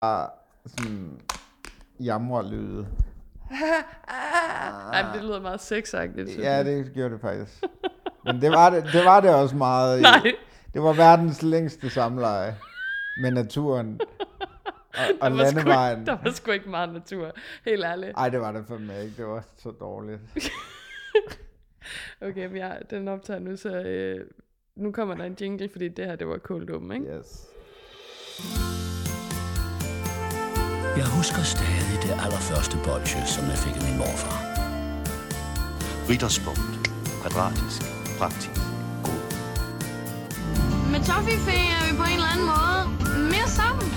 bare sådan jamrelyde. Ej, men det lyder meget sexagtigt. Ja, det gjorde det faktisk. Men det var det, det, var det også meget. Nej. Det var verdens længste samleje med naturen og, og Der landevejen. ikke, der var sgu ikke meget natur. Helt ærligt. Ej, det var det fandme ikke. Det var så dårligt. Okay, men jeg, den optager nu, så øh, nu kommer der en jingle, fordi det her, det var cold open, ikke? Yes. Husker stadig det allerførste bolsje, som jeg fik af min morfar. Ritterspunkt. Kvadratisk. Praktisk. God. Med Toffifee er vi på en eller anden måde mere sammen.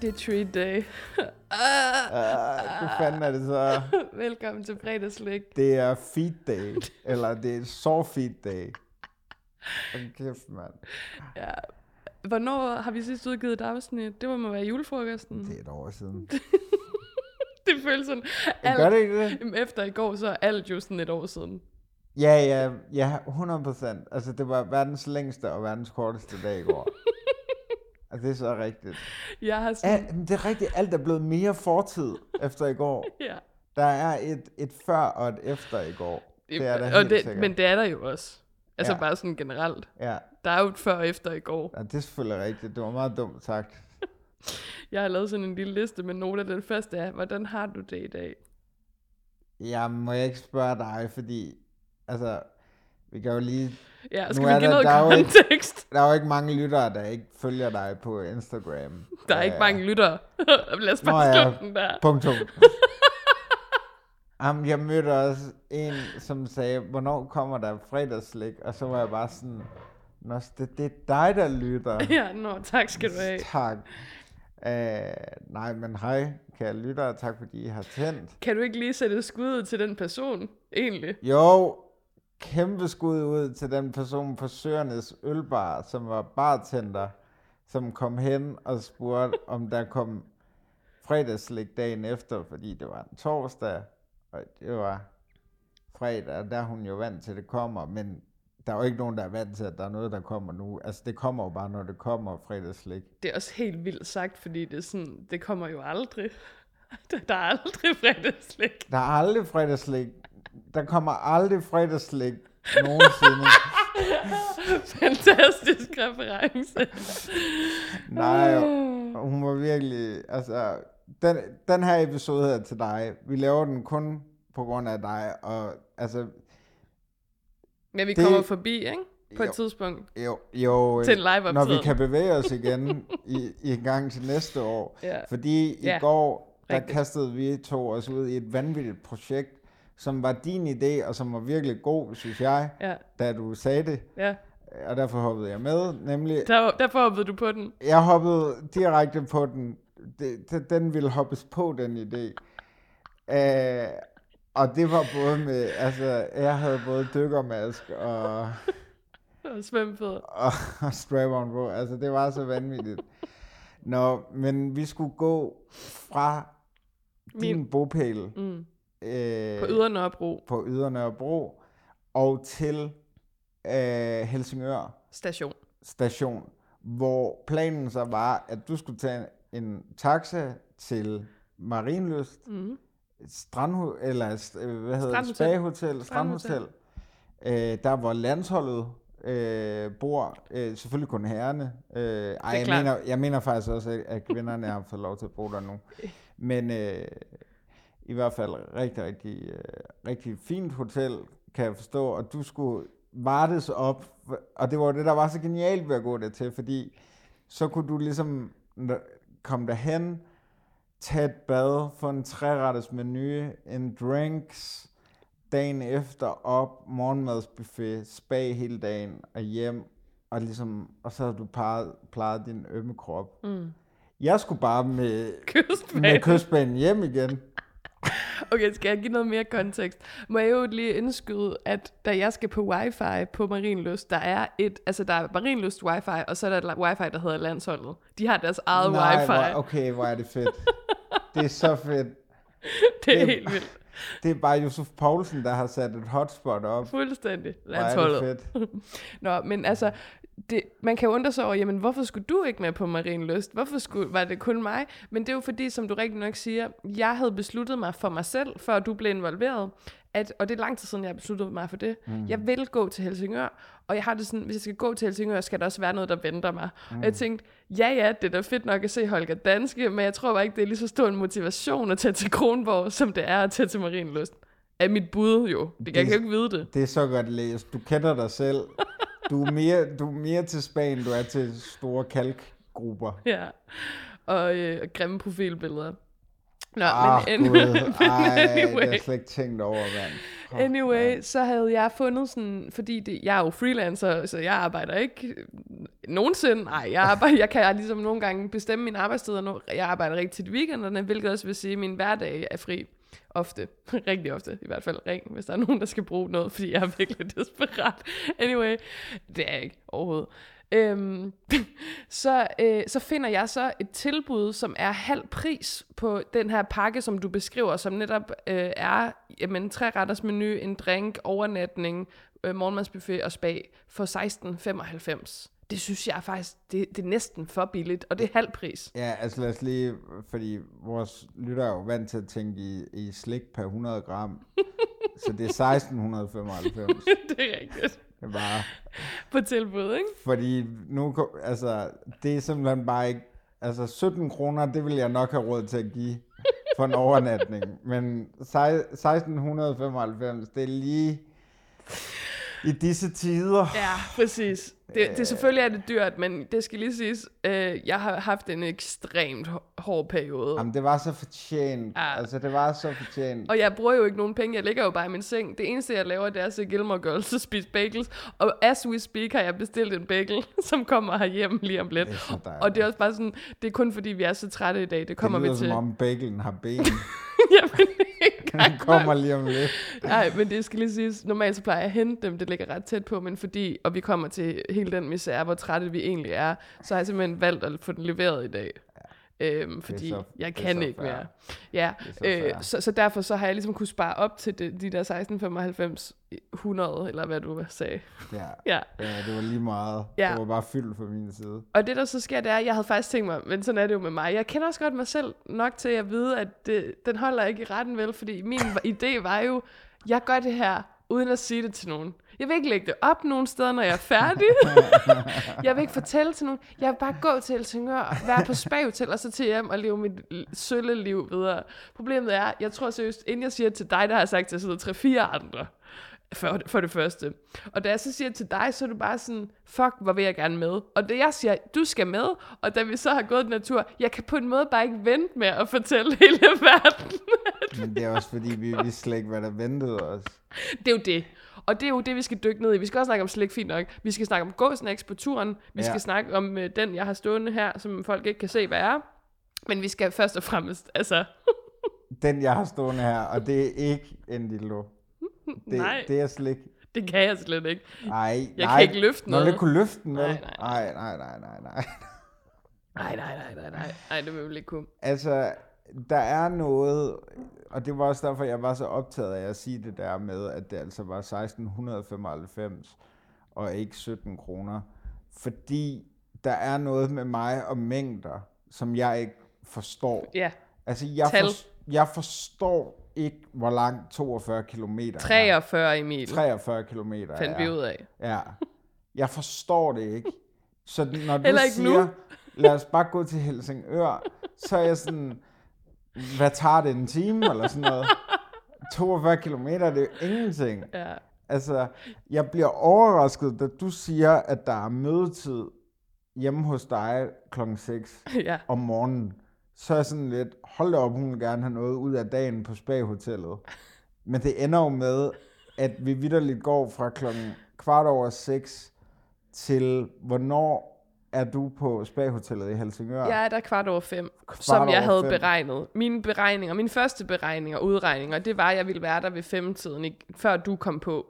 Det er treat day. Uh, hvad fanden er det så? Velkommen til fredagslæg. Det er feed day. Eller det er så feed day. Hold kæft, mand. Ja. Hvornår har vi sidst udgivet et afsnit? Det må være julefrokosten. Det er et år siden. det føles sådan. Men Gør det ikke det? Efter i går, så er alt jo sådan et år siden. Ja, ja, ja, 100 procent. Altså, det var verdens længste og verdens korteste dag i går. altså, det er så rigtigt. Jeg har sådan... Al, det er rigtigt, alt er blevet mere fortid efter i går. Ja. Der er et, et før og et efter i går. Det er der og det, sikkert. Men det er der jo også. Altså Ja. bare sådan generelt. Ja. Der er jo et før og efter i går. ja, det er selvfølgelig rigtigt. Det var meget dumt sagt. Jeg har lavet sådan en lille liste med nogle af den første er, hvordan har du det i dag? Jamen, må jeg ikke spørge dig, fordi... Altså, vi kan jo lige... Ja, Nu skal er vi give der- noget der er jo ikke- kontekst? Der er jo ikke mange lyttere, der ikke følger dig på Instagram. Der er ikke Øh, mange lyttere. Lad os Nå bare ja, slutte den der. Punktum. Jamen, jeg mødte også en, som sagde, hvornår kommer der fredagslæg? Og så var jeg bare sådan, Nå, det, det er dig, der lytter. Ja, nå, tak skal du have. Tak. Uh, nej, men hej, kære lyttere. Tak, fordi I har tændt. Kan du ikke lige sætte skud til den person, egentlig? Jo, kæmpe skud ud til den person på Søernes Ølbar, som var bartender, som kom hen og spurgte, om der kom fredagslæg dagen efter, fordi det var en torsdag, og det var fredag, og der er hun jo vant til, at det kommer, men der er jo ikke nogen, der er vant til, at der er noget, der kommer nu. Altså, det kommer jo bare, når det kommer fredagslæg. Det er også helt vildt sagt, fordi det er sådan, det kommer jo aldrig. Der er aldrig fredagslæg. Der er aldrig fredagslæg. Der kommer aldrig fredagslæg nogensinde. Fantastisk reference. Nej, hun var virkelig, altså, den, den her episode her til dig, vi laver den kun på grund af dig, og altså, Men vi Det- kommer forbi, ikke? På Jo. et tidspunkt. jo, jo Til en live når vi kan bevæge os igen i, i en gang til næste år, Ja. fordi i Ja, går, der rigtigt. kastede vi to os ud i et vanvittigt projekt, som var din idé, og som var virkelig god, synes jeg, Ja, da du sagde det, ja. og derfor hoppede jeg med, nemlig, Der, derfor hoppede du på den. Jeg hoppede direkte på den. Det, den ville hoppes på, den idé. Uh, og det var både med, altså, jeg havde både dykkermask og, Og svømmefødder. og, og strap-on på. Altså, det var så vanvittigt. Nå, men vi skulle gå fra din Min- bopæl Mm. øh, På Ydre Nørrebro på Ydre Nørrebro og til øh, Helsingør station. station, hvor planen så var, at du skulle tage en taxa til Marienlyst, Mm. strandhu eller øh, hvad hedder det, Strandhotel. spagehotel, Strandhotel. øh, der hvor landsholdet øh, bor, øh, selvfølgelig kun herrerne. Øh, ej, jeg klart. mener, jeg mener faktisk også, at, at kvinderne har fået lov til at bo der nu. Men øh, i hvert fald rigtig, rigtig, øh, rigtig fint hotel, kan jeg forstå, og du skulle vartes op, og det var det, der var så genialt ved at gå der til, fordi så kunne du ligesom komme derhen, tage et bad, få en træretters menu, en drinks, dagen efter op, morgenmadsbuffet, spa hele dagen og hjem, og, ligesom, og så har du plejet, plejet din ømme krop. Mm. Jeg skulle bare med, Kystbanen. med kystbanen hjem igen. Okay, skal jeg give noget mere kontekst? Må jeg jo lige indskyde, at da jeg skal på wifi på Marienlyst, der er et, altså der er Marienlyst wifi, og så er der et wifi, der hedder Landsholdet. De har deres eget Nej, wifi. hvor, okay, hvor er det fedt. Det er så fedt. Det er det- helt vildt. Det er bare Josef Poulsen, der har sat et hotspot op. Fuldstændig. Hvor er Landsholdet. det fedt. Nå, men altså, det, man kan jo undre sig over, jamen, hvorfor skulle du ikke med på Marienlyst? Hvorfor skulle, var det kun mig? Men det er jo fordi, som du rigtig nok siger, jeg havde besluttet mig for mig selv, før du blev involveret, at, og det er lang tid siden, jeg har besluttet mig for det. Mm. Jeg vil gå til Helsingør, og jeg har det sådan, hvis jeg skal gå til Helsingør, skal der også være noget, der venter mig. Mm. Og jeg tænkte, ja ja, det er da fedt nok at se Holger Danske, men jeg tror bare ikke, det er lige så stor en motivation at tage til Kronborg, som det er at tage til Marienlyst. Er mit bud jo. Det kan jeg Det- kan jo ikke vide det. Det er så godt læst. Du kender dig selv. Du er mere, du er mere til Spanien, du er til store kalkgrupper. Ja, og øh, grimme profilbilleder. Nå, Ah, men, gud. men Ej, det har anyway, jeg slet ikke tænkt over, mand. Fuck, anyway, mand. så havde jeg fundet sådan, fordi det, jeg er jo freelancer, så jeg arbejder ikke nogensinde. Nej, jeg, arbejder, jeg kan ligesom nogle gange bestemme mine arbejdstider nu. Jeg arbejder rigtig tit weekenderne, hvilket også vil sige, at min hverdag er fri. Ofte. Rigtig ofte. I hvert fald ring, hvis der er nogen, der skal bruge noget, fordi jeg er virkelig desperat. Anyway, det er jeg ikke overhovedet. Øhm, så, øh, så finder jeg så et tilbud, som er halv pris på den her pakke, som du beskriver, som netop øh, er jamen, tre retters menu, en drink, overnatning, øh, morgenmadsbuffet og spa for 16,95. Det synes jeg faktisk, det, det er næsten for billigt, og det er halv pris. Ja, altså lad os lige, fordi vores lytter er jo vant til at tænke i, i slik per 100 gram. så det er 1695. det er rigtigt. Det er bare, På tilbud, ikke? fordi nu, altså, det er simpelthen bare ikke, altså 17 kroner, det vil jeg nok have råd til at give for en overnatning. Men sej- 1695, det er lige i disse tider. Ja, præcis. Det, det selvfølgelig er det dyrt, men det skal lige siges, øh, jeg har haft en ekstremt hår- hård periode. Jamen, det var så fortjent. Ja. Altså, det var så fortjent. Og jeg bruger jo ikke nogen penge, jeg ligger jo bare i min seng. Det eneste, jeg laver, det er at se Gilmore Girls og spise bagels. Og as we speak har jeg bestilt en bagel, som kommer herhjem lige om lidt. Det. Og det er også bare sådan, det er kun fordi, vi er så trætte i dag. Det kommer det lyder vi til. som om bagelen har ben. Jamen, gang. Den kommer lige om lidt. Nej, men det skal lige siges, normalt så plejer jeg at hente dem, det ligger ret tæt på, men fordi, og vi kommer til hele den misære, hvor trætte vi egentlig er, så har jeg simpelthen valgt at få den leveret i dag. Øhm, fordi så- jeg kan ikke mere. Ja, så øh, så, så derfor så har jeg ligesom kunne spare op til de, de der 1695 100, eller hvad du sagde. Ja. Ja. ja, det var lige meget. Ja. Det var bare fyldt fra min side. Og det der så sker, det er, at jeg havde faktisk tænkt mig, men sådan er det jo med mig. Jeg kender også godt mig selv nok til at vide, at det, den holder ikke i retten vel, fordi min idé var jo, jeg gør det her, uden at sige det til nogen. Jeg vil ikke lægge det op nogen steder, når jeg er færdig. jeg vil ikke fortælle til nogen. Jeg vil bare gå til Helsingør, være på spa-hotel, og så til hjem og leve mit sølle liv videre. Problemet er, jeg tror seriøst, inden jeg siger til dig, der har jeg sagt til at sidde tre-fire andre for, for det første. Og da jeg så siger til dig, så er du bare sådan, fuck, hvor vil jeg gerne med. Og det jeg siger, du skal med, og da vi så har gået den her tur, jeg kan på en måde bare ikke vente med at fortælle hele verden. Men det er også fordi, vi vidste slet ikke, hvad der ventede os. det er jo det. Og det er jo det, vi skal dykke ned i. Vi skal også snakke om slik, fint nok. Vi skal snakke om gåsnacks på turen. Vi Ja. skal snakke om uh, den, jeg har stående her, som folk ikke kan se, hvad er. Men vi skal først og fremmest, altså... Den, jeg har stående her, og det er ikke en dildo. Det, Nej. det er slik. Det kan jeg slet ikke. Ej, Jeg nej. kan ikke løfte noget. det kunne løfte vel? Nej, nej, Nej, nej, nej, nej, nej. Nej, nej, nej, nej, nej. Nej, det vil vi ikke kunne. Altså, der er noget, og det var også derfor, jeg var så optaget af at sige det der med, at det altså var 1695 og ikke 17 kroner. Fordi der er noget med mig og mængder, som jeg ikke forstår. Ja, Altså, jeg, Tal. for, jeg forstår ikke, hvor langt 42 kilometer er. 43 Emil, 43 kilometer fandt vi ud af. Ja. Jeg forstår det ikke. Så når du Heller ikke siger, nu. lad os bare gå til Helsingør, så er jeg sådan, hvad tager det, en time eller sådan noget? 42 kilometer, det er jo ingenting. Ja. Altså, jeg bliver overrasket, da du siger, at der er mødetid hjemme hos dig klokken 6 ja. om morgenen. Så er jeg sådan lidt, hold da op, hun vil gerne have noget ud af dagen på spa-hotellet. Men det ender jo med, at vi vidderligt går fra klokken kvart over 6 til, hvornår er du på spa-hotellet i Helsingør? Jeg er der kvart over fem, kvart som jeg over havde fem. beregnet. Mine beregninger, mine første beregninger, udregninger, det var, at jeg ville være der ved femtiden, før du kom på.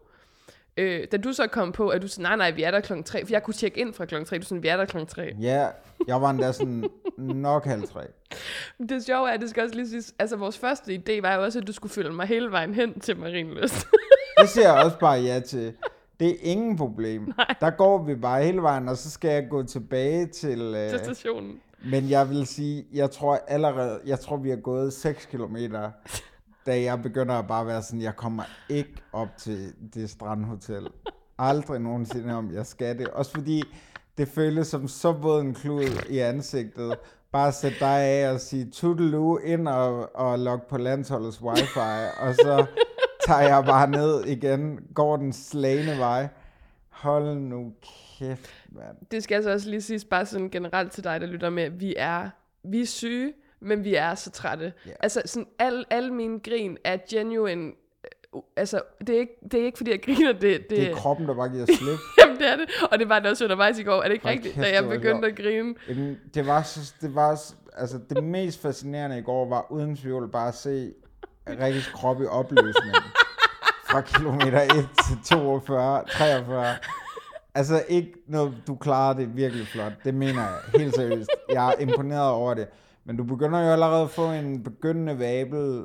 Øh, da du så kom på, at du sagde, nej, nej, vi er der klokken tre, for jeg kunne tjekke ind fra klokken tre, du sådan, vi er der klokken tre. Ja, jeg var endda sådan, nok halv tre. Det sjove er, at det skal også lige sige, altså vores første idé var jo også, at du skulle følge mig hele vejen hen til Marienlyst. Det siger jeg også bare ja til. Det er ingen problem. Nej. Der går vi bare hele vejen, og så skal jeg gå tilbage til... Øh, til stationen. men jeg vil sige, jeg tror allerede, jeg tror vi har gået 6 kilometer, da jeg begynder at bare være sådan, jeg kommer ikke op til det strandhotel. Aldrig nogensinde om, jeg skal det. Også fordi det føles som så våd en klud i ansigtet. Bare sætte dig af og sige tutelu ind og, og logge på landsholdets wifi, og så tager jeg bare ned igen, går den slagende vej. Hold nu kæft, mand. Det skal altså også lige siges bare sådan generelt til dig, der lytter med. Vi er, vi er syge, men vi er så trætte. Ja. Altså sådan, alle, alle mine grin er genuine. øh, Altså, det er ikke, det er ikke fordi jeg griner, det, det, Det er kroppen, der bare giver slip. Jamen, det er det. Og det var det også undervejs i går. Er det ikke Hold rigtigt, kæft, da jeg begyndte at grine? Jamen, det var, så, det var så- altså det mest fascinerende i går var uden tvivl bare at se Rikkes krop i opløsning. Fra kilometer 1 til 42, 43. Altså ikke noget, du klarer det virkelig flot. Det mener jeg helt seriøst. Jeg er imponeret over det. Men du begynder jo allerede at få en begyndende vabel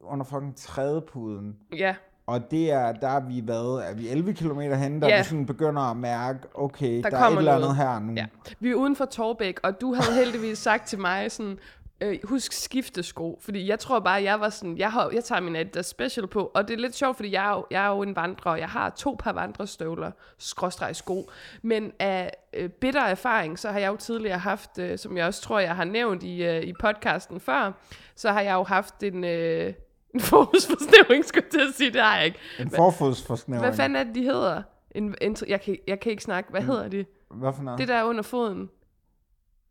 under fucking trædepuden. Ja, Og det er, der er vi hvad? Er vi 11 km hen, der Ja. vi sådan begynder at mærke, okay, der, der er et eller noget. andet her nu. ja. Vi er uden for Torbæk, og du havde heldigvis sagt til mig sådan, øh, husk skiftesko, fordi jeg tror bare, jeg var sådan, jeg, har, jeg tager min Adidas Special på, og det er lidt sjovt, fordi jeg er jo, jeg er jo en vandrer, og jeg har to par vandrestøvler, skråstreg sko, men af øh, bitter erfaring, så har jeg jo tidligere haft, øh, som jeg også tror, jeg har nævnt i, øh, i podcasten før, så har jeg jo haft en... Øh, en fokusforsnævring, skulle jeg til at sige, det har jeg ikke. En forfodsforsnævring. Hvad fanden er det, de hedder? En, en, jeg, kan, jeg kan ikke snakke. Hvad hedder de? Hvad for noget? Det der er under foden.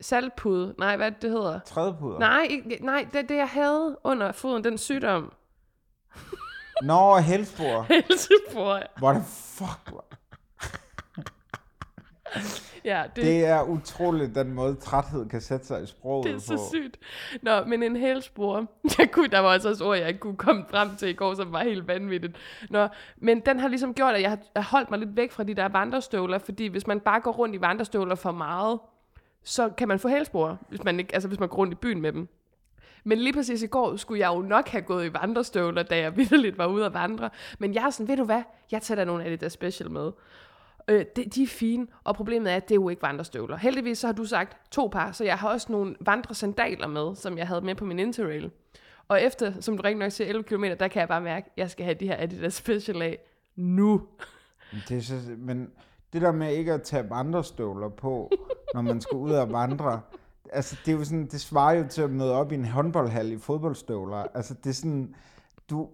Saltpude. Nej, hvad det, hedder? Trædepuder? Nej, ikke, nej, det er det, jeg havde under foden, den sygdom. Nå, helsbor. Helsebor. Hvor det fuck, hvor- Ja, det, det, er utroligt, den måde træthed kan sætte sig i sproget det er på. så sygt. Nå, men en hælspor. Jeg kunne, der var altså også ord, jeg ikke kunne komme frem til i går, som var helt vanvittigt. Nå, men den har ligesom gjort, at jeg har holdt mig lidt væk fra de der vandrestøvler, fordi hvis man bare går rundt i vandrestøvler for meget, så kan man få hælspor, hvis man, ikke, altså hvis man går rundt i byen med dem. Men lige præcis i går skulle jeg jo nok have gået i vandrestøvler, da jeg virkelig var ude at vandre. Men jeg er sådan, ved du hvad, jeg tager da nogle af det der special med. Øh, de, de er fine, og problemet er, at det er jo ikke vandrestøvler. Heldigvis så har du sagt to par, så jeg har også nogle vandresandaler med, som jeg havde med på min interrail. Og efter, som du rigtig nok siger, 11 km, der kan jeg bare mærke, at jeg skal have de her Adidas Special af nu. Det er så, men det der med ikke at tage vandrestøvler på, når man skal ud og vandre, altså det er jo sådan, det svarer jo til at møde op i en håndboldhal i fodboldstøvler. Altså det er sådan, du...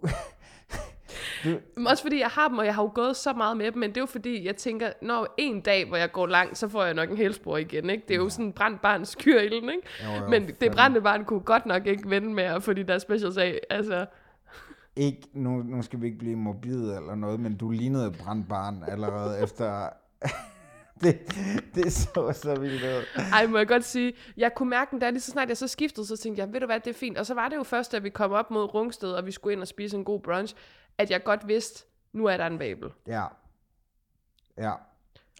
du Men Også fordi jeg har dem, og jeg har jo gået så meget med dem, men det er jo fordi, jeg tænker, når en dag, hvor jeg går langt, så får jeg nok en hælspor igen, ikke? Det er jo sådan en brændt barn skyr ilden, ikke? Jo, jo, men det brændte barn kunne godt nok ikke vende med at få de der specials af. Altså, ikke, nu, nu skal vi ikke blive morbide eller noget, men du lignede et brændt barn allerede efter... det, det så så vildt ud. ej, må jeg godt sige, jeg kunne mærke den der, lige så snart jeg så skiftede, så tænkte jeg, ved du hvad, det er fint. Og så var det jo først, da vi kom op mod Rungsted, og vi skulle ind og spise en god brunch, at jeg godt vidste, nu er der en babel. Ja. Ja.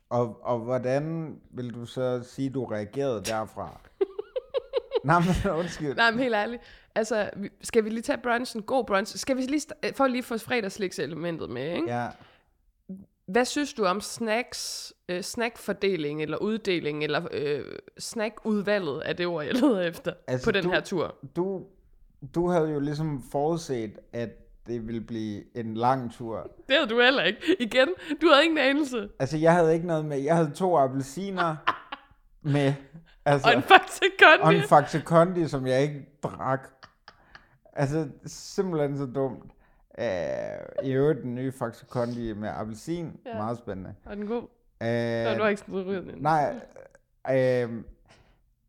Og, og hvordan vil du så sige, du reagerede derfra? Nej, men undskyld. Nej, men helt ærligt. Altså, skal vi lige tage brunchen? God brunch. Skal vi lige, for lige få fredagsliks-elementet med, ikke? Ja. Hvad synes du om snacks, øh, snackfordeling, eller uddeling, eller øh, snackudvalget er det ord, jeg leder efter Altså, altså, på den du- her tur? Du, du havde jo ligesom forudset, at det ville blive en lang tur. Det havde du heller ikke. Igen, du havde ingen anelse. Altså, jeg havde ikke noget med. Jeg havde to appelsiner med. Altså, Og en Faxe Kondi. og en Faxe Kondi, som jeg ikke drak. Altså, simpelthen så dumt. Uh, I øvrigt den nye Faxe Kondi med appelsin. Ja. Meget spændende. Og den god. Uh, Nå, du har ikke sådan ryget den. Nej, øh,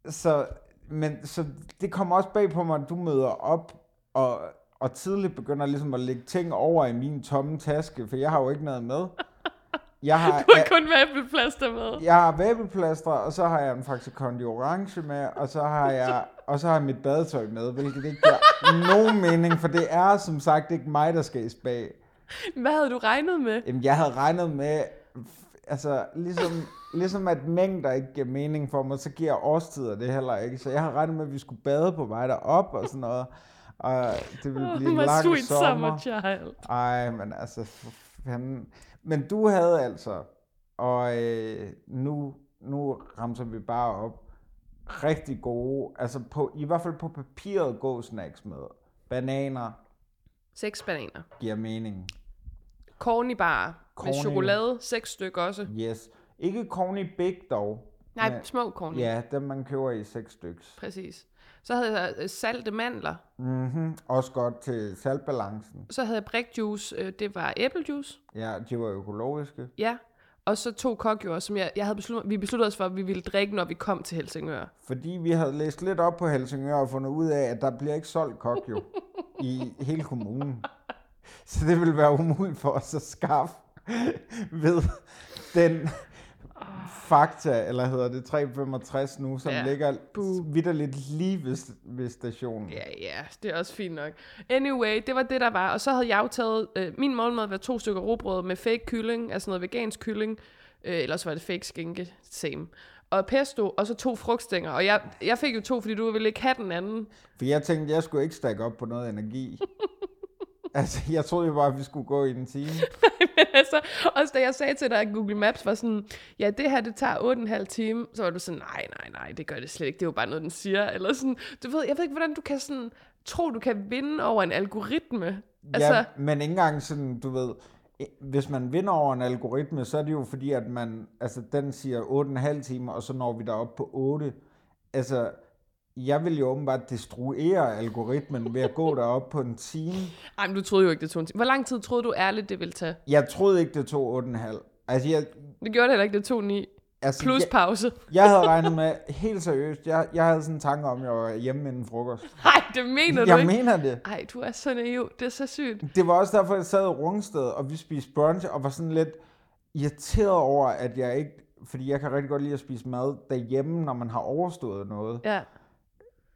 så, men, så det kommer også bag på mig, at du møder op og, og tidligt begynder ligesom at lægge ting over i min tomme taske, for jeg har jo ikke noget med. Jeg har, Du har kun vabelplaster med. jeg har vabelplaster, og så har jeg en Faxe Kondi Orange med, og så har jeg, og så har jeg mit badetøj med, hvilket ikke giver nogen mening, for det er som sagt ikke mig, der skal i spag. Hvad havde du regnet med? Jamen, jeg havde regnet med altså, ligesom, ligesom at mængder ikke giver mening for mig, så giver årstider det heller ikke. Så jeg har regnet med, at vi skulle bade på vej derop og sådan noget. Og det ville blive en My lang sweet sommer. summer child. Ej, men altså, for fanden. Men du havde altså, og øh, nu, nu ramser vi bare op, rigtig gode, altså på, i hvert fald på papiret god snacks med. Bananer Seks bananer. giver mening. Corny bar med Corny. chokolade. Seks stykker også. Yes. Ikke Corny Big dog. Nej, men- små corny. Ja, dem man køber i seks styks. Præcis. Så havde jeg øh, salte mandler. Mm-hmm. Også godt til saltbalancen. Så havde jeg brikjuice. Øh, det var æblejuice. Ja, de var økologiske. Ja. Og så to kokjord, som jeg, jeg havde besluttet, vi besluttede os for, at vi ville drikke, når vi kom til Helsingør. Fordi vi havde læst lidt op på Helsingør og fundet ud af, at der bliver ikke solgt kok jo i hele kommunen. Så det vil være umuligt for os at skaffe ved den fakta, eller hedder det 365 nu, som Ja, ligger vidderligt lige ved, ved stationen. Ja, ja, det er også fint nok. Anyway, det var det, der var. Og så havde jeg jo taget, øh, min morgenmad var to stykker råbrød med fake kylling, altså noget vegansk kylling, øh, ellers var det fake skinke, same. Og pesto, og så to frugtstænger. Og jeg, jeg fik jo to, fordi du ville ikke have den anden. For jeg tænkte, jeg skulle ikke stakke op på noget energi. altså, jeg troede jo bare, at vi skulle gå i en time. Men altså, også da jeg sagde til dig, at Google Maps var sådan, ja, det her, det tager 8,5 time, så var du sådan, nej, nej, nej, det gør det slet ikke, det er jo bare noget, den siger, eller sådan, du ved, jeg ved ikke, hvordan du kan sådan, tro, du kan vinde over en algoritme. Altså, Ja, men ikke engang sådan, du ved, hvis man vinder over en algoritme, så er det jo fordi, at man, altså den siger 8,5 timer, og så når vi derop på 8. Altså, jeg vil jo åbenbart destruere algoritmen ved at gå derop på en time. ej, men du troede jo ikke, det tog en time. Hvor lang tid troede du ærligt, det ville tage? Jeg troede ikke, det tog 8,5. Altså, jeg, Det gjorde det heller ikke, det tog 9. altså, Plus jeg, pause. jeg havde regnet med, helt seriøst, jeg, jeg havde sådan en tanke om, at jeg var hjemme inden frokost. Nej, det mener du Jeg mener det. Ej, du er så naiv. Det er så sygt. Det var også derfor, jeg sad i Rungsted, og vi spiste brunch, og var sådan lidt irriteret over, at jeg ikke... Fordi jeg kan rigtig godt lide at spise mad derhjemme, når man har overstået noget. Ja.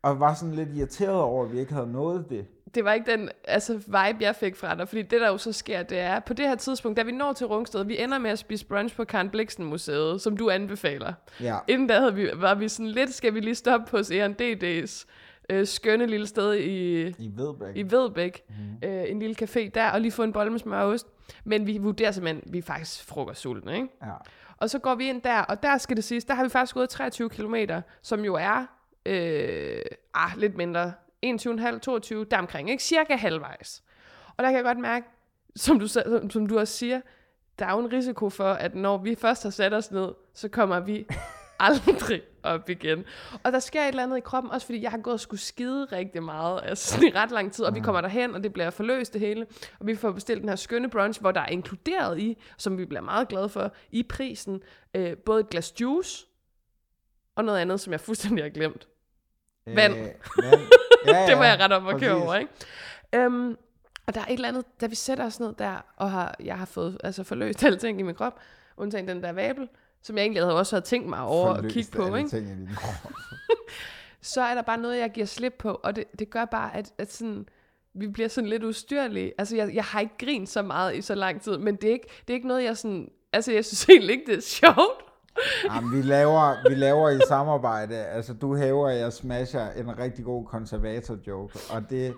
Og var sådan lidt irriteret over, at vi ikke havde nået det. Det var ikke den altså, vibe, jeg fik fra dig. Fordi det, der jo så sker, det er, på det her tidspunkt, da vi når til Rungsted, vi ender med at spise brunch på Karen Bliksen Museet, som du anbefaler. Ja. Inden da havde vi, var vi sådan lidt, skal vi lige stoppe på E&DD's øh, skønne lille sted i, I Vedbæk. i Vedbæk. Mm. Øh, en lille café der, og lige få en bolle med smør og ost. Men vi vurderer simpelthen, vi er faktisk frokostsultne, ikke? Ja. Og så går vi ind der, og der skal det siges, der har vi faktisk gået 23 km, som jo er øh, ah, lidt mindre. 21,5, 22, deromkring, ikke? Cirka halvvejs. Og der kan jeg godt mærke, som du, som, som du også siger, der er jo en risiko for, at når vi først har sat os ned, så kommer vi aldrig op igen. Og der sker et eller andet i kroppen, også fordi jeg har gået og skulle skide rigtig meget, altså i ret lang tid, og vi kommer derhen, og det bliver forløst det hele, og vi får bestilt den her skønne brunch, hvor der er inkluderet i, som vi bliver meget glade for, i prisen, øh, både et glas juice, og noget andet, som jeg fuldstændig har glemt. Vand. Øh, vand. Ja, det ja, jeg op og køre præcis. over, ikke? Øhm, og der er et eller andet, da vi sætter os ned der, og har, jeg har fået altså, forløst alle ting i min krop, undtagen den der vabel, som jeg egentlig havde også havde tænkt mig over at Forløst kigge på, alle ikke? ting i din krop. så er der bare noget, jeg giver slip på, og det, det gør bare, at, at sådan, vi bliver sådan lidt ustyrlige. Altså, jeg, jeg har ikke grint så meget i så lang tid, men det er ikke, det er ikke noget, jeg sådan... Altså, jeg synes egentlig ikke, det er sjovt. Jamen, vi laver, vi laver i samarbejde, altså du hæver, jeg smasher en rigtig god konservator-joke, og det...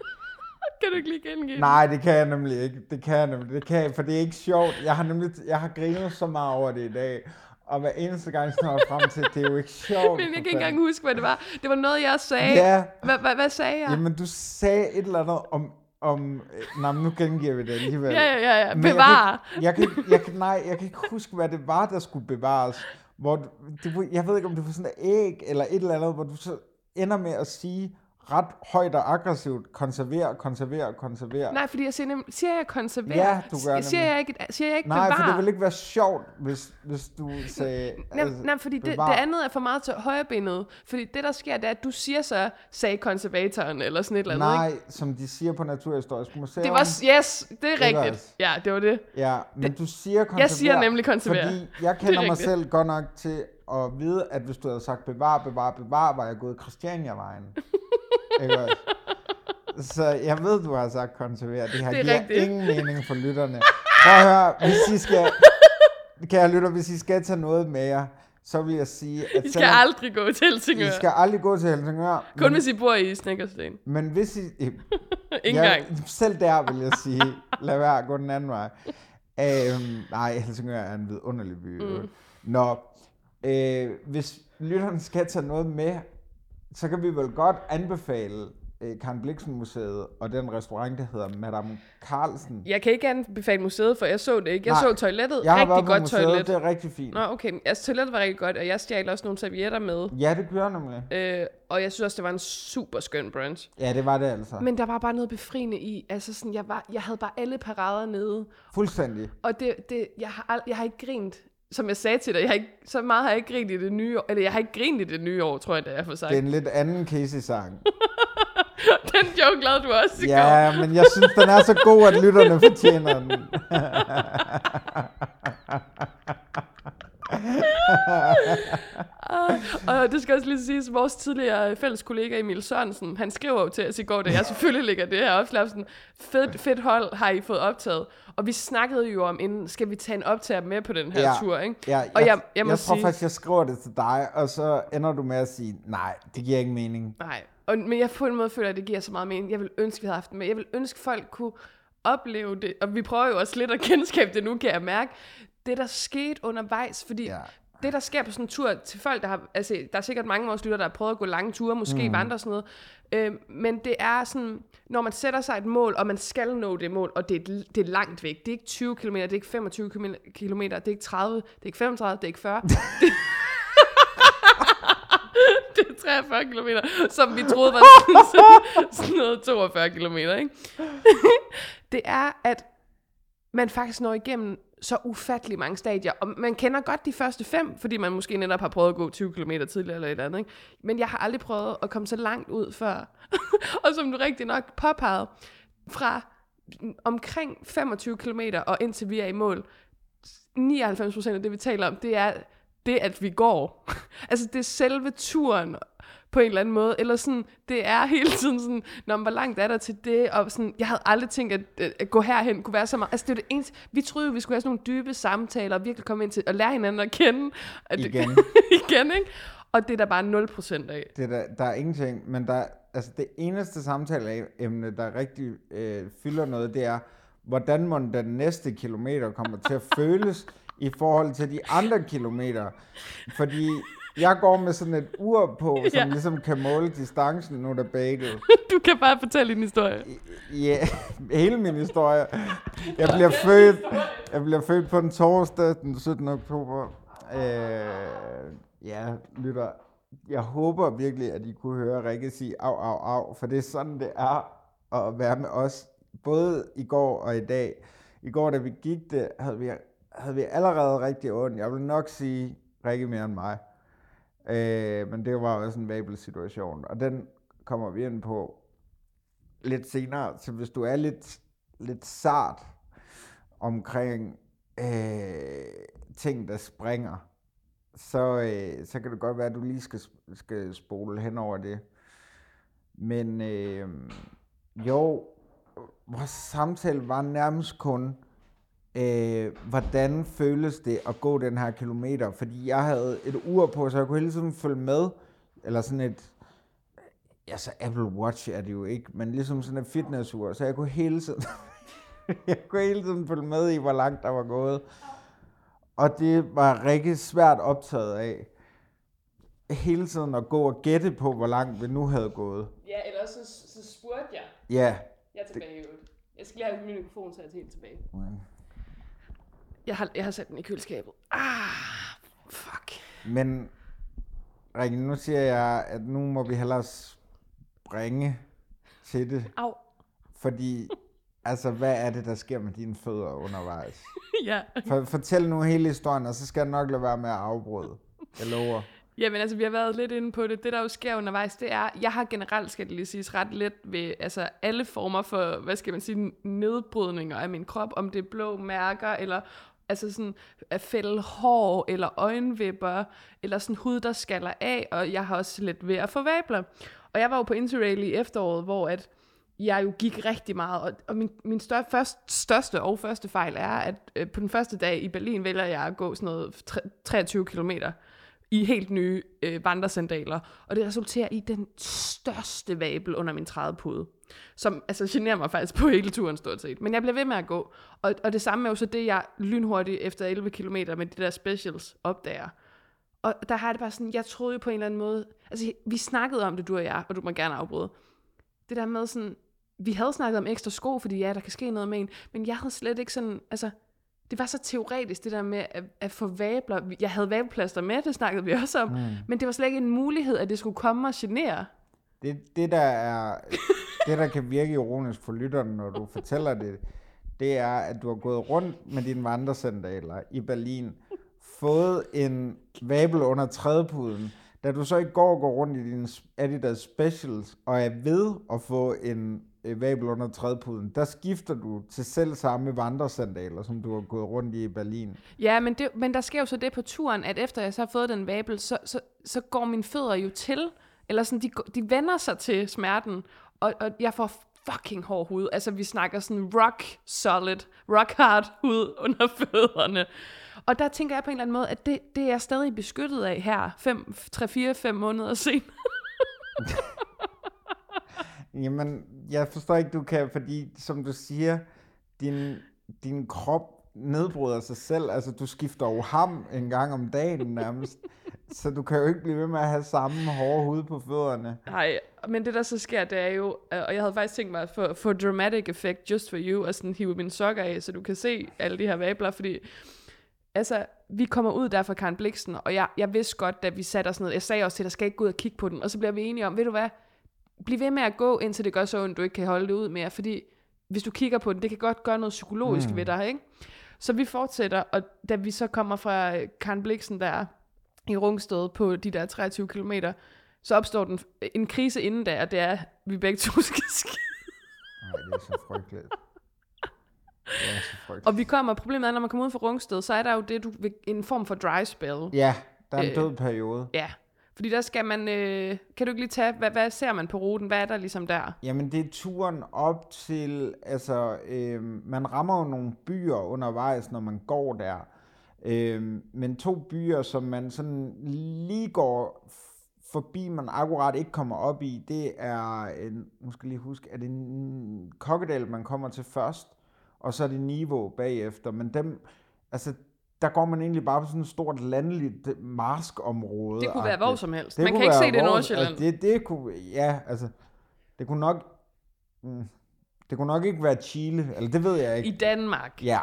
Kan du ikke lige gengive? Nej, det kan jeg nemlig ikke. Det kan jeg nemlig. Det kan jeg, for det er ikke sjovt. Jeg har nemlig, jeg har grinet så meget over det i dag. Og hver eneste gang, jeg når frem til, det er jo ikke sjovt. Men jeg kan ikke engang huske, hvad det var. Det var noget, jeg sagde. Ja. Hvad, hvad, hvad sagde jeg? Jamen, du sagde et eller andet om... om nej, nu gengiver vi det alligevel. Ja, ja, ja, ja. Men jeg kan Bevare. ikke- Jeg kan, jeg kan, nej, jeg kan ikke huske, hvad det var, der skulle bevares. Hvor du, du, jeg ved ikke, om det var sådan et æg eller et eller andet, hvor du så ender med at sige ret højt og aggressivt, konserver, konserver, konserver. Nej, fordi jeg siger, nemlig, siger jeg konserver? Ja, du gør Siger jeg ikke, siger jeg ikke Nej, bevare? for det ville ikke være sjovt, hvis, hvis du sagde... Nej, nej, fordi det, det andet er for meget til højrebenet. Fordi det, der sker, det er, at du siger så, sagde konservatoren, eller sådan et eller andet, Nej, ikke? som de siger på Naturhistorisk Museum. Det var, yes, det er rigtigt. Ja, det var det. Ja, men du siger konserver. Jeg siger nemlig konserver. Fordi jeg kender mig selv godt nok til at vide, at hvis du havde sagt bevar, bevar, bevar, var jeg gået Christiania-vejen. Ikke også? Så jeg ved, du har sagt konserver. Det her Det er giver rigtigt. ingen mening for lytterne. Prøv at høre, hvis I skal, kære lytter, hvis I skal tage noget med jer, så vil jeg sige, at I skal aldrig gå til Helsingør. I skal aldrig gå til Helsingør. Kun men, hvis I bor i Snækkersten. men hvis I... Ingen ja, gang. Selv der vil jeg sige, lad være at gå den anden vej. Øhm, nej, Helsingør er en vidunderlig by. Mm. Nå, øh, hvis lytterne skal tage noget med, så kan vi vel godt anbefale øh, Karen Bliksen Museet og den restaurant, der hedder Madame Carlsen. Jeg kan ikke anbefale museet, for jeg så det ikke. Jeg Nej, så toilettet. Jeg har rigtig været godt museet, toilet. det er rigtig fint. Nå, okay. Altså, toilettet var rigtig godt, og jeg stjal også nogle servietter med. Ja, det gør nemlig. Øh, og jeg synes også, det var en super skøn brunch. Ja, det var det altså. Men der var bare noget befriende i. Altså sådan, jeg, var, jeg havde bare alle parader nede. Fuldstændig. Og det, det, jeg, har, ald- jeg har ikke grint, som jeg sagde til dig, jeg har ikke, så meget har jeg ikke grint i det nye år. Eller jeg har ikke grint i det nye år, tror jeg, det er for sig. Det er en lidt anden Casey-sang. Den joke lavede du også i går. Ja, men jeg synes, den er så god, at lytterne fortjener den. Og det skal også lige siges, vores tidligere fælles kollega Emil Sørensen, han skriver jo til os i går, da jeg selvfølgelig lægger det her opslag, sådan, fedt, fedt hold har I fået optaget. Og vi snakkede jo om, inden skal vi tage en optager med på den her Ja. tur, ikke? Ja, og jeg, jeg, jeg må tror sige, faktisk, jeg skriver det til dig, og så ender du med at sige, nej, det giver ikke mening. nej. Og, men jeg på en måde føler, at det giver så meget mening. Jeg vil ønske, vi havde haft den med. Jeg vil ønske, folk kunne opleve det. Og vi prøver jo også lidt at genskabe det nu, kan jeg mærke. Det, der skete undervejs, fordi Ja. det, der sker på sådan en tur til folk, der har, altså, der er sikkert mange af vores lytter, der har prøvet at gå lange ture, måske mm. vandre og sådan noget, øh, men det er sådan, når man sætter sig et mål, og man skal nå det mål, og det er, et- det er langt væk, det er ikke 20 km, det er ikke 25 km, det er ikke 30, det er ikke 35, det er ikke 40, det, det er 43 km, som vi troede var sådan, sådan, sådan noget 42 km, ikke? det er, at man faktisk når igennem så ufattelig mange stadier. Og man kender godt de første fem, fordi man måske netop har prøvet at gå 20 km tidligere eller et eller andet. Ikke? Men jeg har aldrig prøvet at komme så langt ud før. og som du rigtig nok påpegede, fra omkring 25 km og indtil vi er i mål, 99 procent af det, vi taler om, det er det, at vi går. altså, det er selve turen på en eller anden måde. Eller sådan, det er hele tiden sådan, når man hvor langt er der til det, og sådan, jeg havde aldrig tænkt, at, at, at gå herhen kunne være så meget. Altså, det er det eneste, vi troede vi skulle have sådan nogle dybe samtaler, og virkelig komme ind til at lære hinanden at kende. At det- Igen. igen, ikke? Og det er der bare 0% af. Det er der, der er ingenting, men der, altså det eneste samtaleemne, der rigtig øh, fylder noget, det er, hvordan må den næste kilometer kommer til at føles i forhold til de andre kilometer. Fordi jeg går med sådan et ur på, som Ja. ligesom kan måle distancen, nu er der bagel. Du kan bare fortælle din historie. Ja, hele min historie. Jeg bliver født, jeg bliver født på den torsdag, den 17. oktober. Øh, ja, lytter. Jeg håber virkelig, at I kunne høre Rikke sige au, au, au, for det er sådan, det er at være med os, både i går og i dag. I går, da vi gik det, havde vi, havde vi allerede rigtig ondt. Jeg vil nok sige Rikke mere end mig. Øh, men det var også en vabel situation, og den kommer vi ind på lidt senere. Så hvis du er lidt, lidt sart omkring øh, ting, der springer, så, øh, så kan det godt være, at du lige skal, skal spole hen over det. Men øh, jo, vores samtale var nærmest kun, øh, hvordan føles det at gå den her kilometer? Fordi jeg havde et ur på, så jeg kunne hele tiden følge med, eller sådan et, altså Apple Watch er det jo ikke, men ligesom sådan et fitnessur, så jeg kunne hele tiden, jeg kunne hele tiden følge med i, hvor langt der var gået. Og det var rigtig svært optaget af, hele tiden at gå og gætte på, hvor langt vi nu havde gået. Ja, eller så, så spurgte jeg. Ja, Jeg er tilbage øvrigt. Jeg skal lige have min mikrofon sat helt tilbage. men, Jeg har, jeg har sat den i køleskabet. Ah, fuck. men Rikke, nu siger jeg, at nu må vi hellere springe til det, Au. fordi, altså, hvad er det, der sker med dine fødder undervejs? ja. For, fortæl nu hele historien, og så skal jeg nok lade være med at afbryde. Jeg lover. Jamen altså, vi har været lidt inde på det. Det, der jo sker undervejs, det er, jeg har generelt, skal det lige siges, ret let ved altså, alle former for, hvad skal man sige, nedbrydninger af min krop, om det er blå mærker, eller altså sådan at fælde hår, eller øjenvipper, eller sådan hud, der skaller af, og jeg har også lidt ved at få vabler. Og jeg var jo på Interrail i efteråret, hvor at jeg jo gik rigtig meget, og, og min, min større, først, største og første fejl er, at øh, på den første dag i Berlin vælger jeg at gå sådan noget 23 kilometer i helt nye øh, vandresandaler, og det resulterer i den største vabel under min trædepude, som altså generer mig faktisk på hele turen stort set. Men jeg bliver ved med at gå, og, og det samme er jo så det, jeg lynhurtigt efter 11 km med de der specials opdager. Og der har det bare sådan, jeg troede jo på en eller anden måde, altså vi snakkede om det, du og jeg, og du må gerne afbryde. Det der med sådan, vi havde snakket om ekstra sko, fordi ja, der kan ske noget med en, men jeg havde slet ikke sådan, altså, det var så teoretisk, det der med at, at få vabler. Jeg havde vabelplaster med, det snakkede vi også om, mm. men det var slet ikke en mulighed, at det skulle komme og genere. Det, det der er, det der kan virke ironisk for lytterne, når du fortæller det, det er, at du har gået rundt med dine vandresandaler i Berlin, fået en vabel under trædepuden, da du så i går går rundt i dine Adidas Specials og er ved at få en øh, vabel under trædepuden, der skifter du til selv samme vandresandaler, som du har gået rundt i i Berlin. Ja, men, det, men der sker jo så det på turen, at efter jeg så har fået den vabel, så, så, så går mine fødder jo til, eller sådan, de, de vender sig til smerten, og, og jeg får fucking hård hud. Altså, vi snakker sådan rock solid, rock hard hud under fødderne. Og der tænker jeg på en eller anden måde, at det, det er jeg stadig beskyttet af her, 3-4-5 måneder senere. Jamen, jeg forstår ikke, du kan, fordi som du siger, din, din krop nedbryder sig selv. Altså, du skifter jo ham en gang om dagen nærmest. så du kan jo ikke blive ved med at have samme hårde hud på fødderne. Nej, men det der så sker, det er jo, øh, og jeg havde faktisk tænkt mig at få, få dramatic effect just for you, og sådan hive mine sokker af, så du kan se alle de her vabler, fordi altså, vi kommer ud der fra Karen Bliksen, og jeg, jeg vidste godt, da vi satte os ned, jeg sagde også til dig, skal ikke gå ud og kigge på den, og så bliver vi enige om, ved du hvad, bliv ved med at gå, indtil det gør så ondt, du ikke kan holde det ud mere, fordi hvis du kigger på den, det kan godt gøre noget psykologisk mm. ved dig, ikke? Så vi fortsætter, og da vi så kommer fra Karen Bliksen der i Rungsted på de der 23 km, så opstår den en krise inden der, og det er, at vi begge to skal skide. Nej, det er så frygteligt. Det er så frygteligt. Og vi kommer, problemet er, når man kommer ud fra Rungsted, så er der jo det, du, en form for dry spell. Ja, der er en Øh, død periode. Ja, fordi der skal man, øh, kan du ikke lige tage, hvad, hvad ser man på ruten, hvad er der ligesom der? Jamen, det er turen op til, altså, øh, man rammer jo nogle byer undervejs, når man går der. Øh, men to byer, som man sådan lige går forbi, man akkurat ikke kommer op i, det er, en, nu skal lige huske, er det en Kokkedal, man kommer til først, og så er det Niveau bagefter. Men dem, altså, der går man egentlig bare på sådan et stort landligt marskområde. Det kunne være hvor som helst. Det man kan ikke se det i Nordsjælland. altså, Det, det kunne, ja, altså, det kunne nok, mm, det kunne nok ikke være Chile, eller det ved jeg ikke. I Danmark. Ja,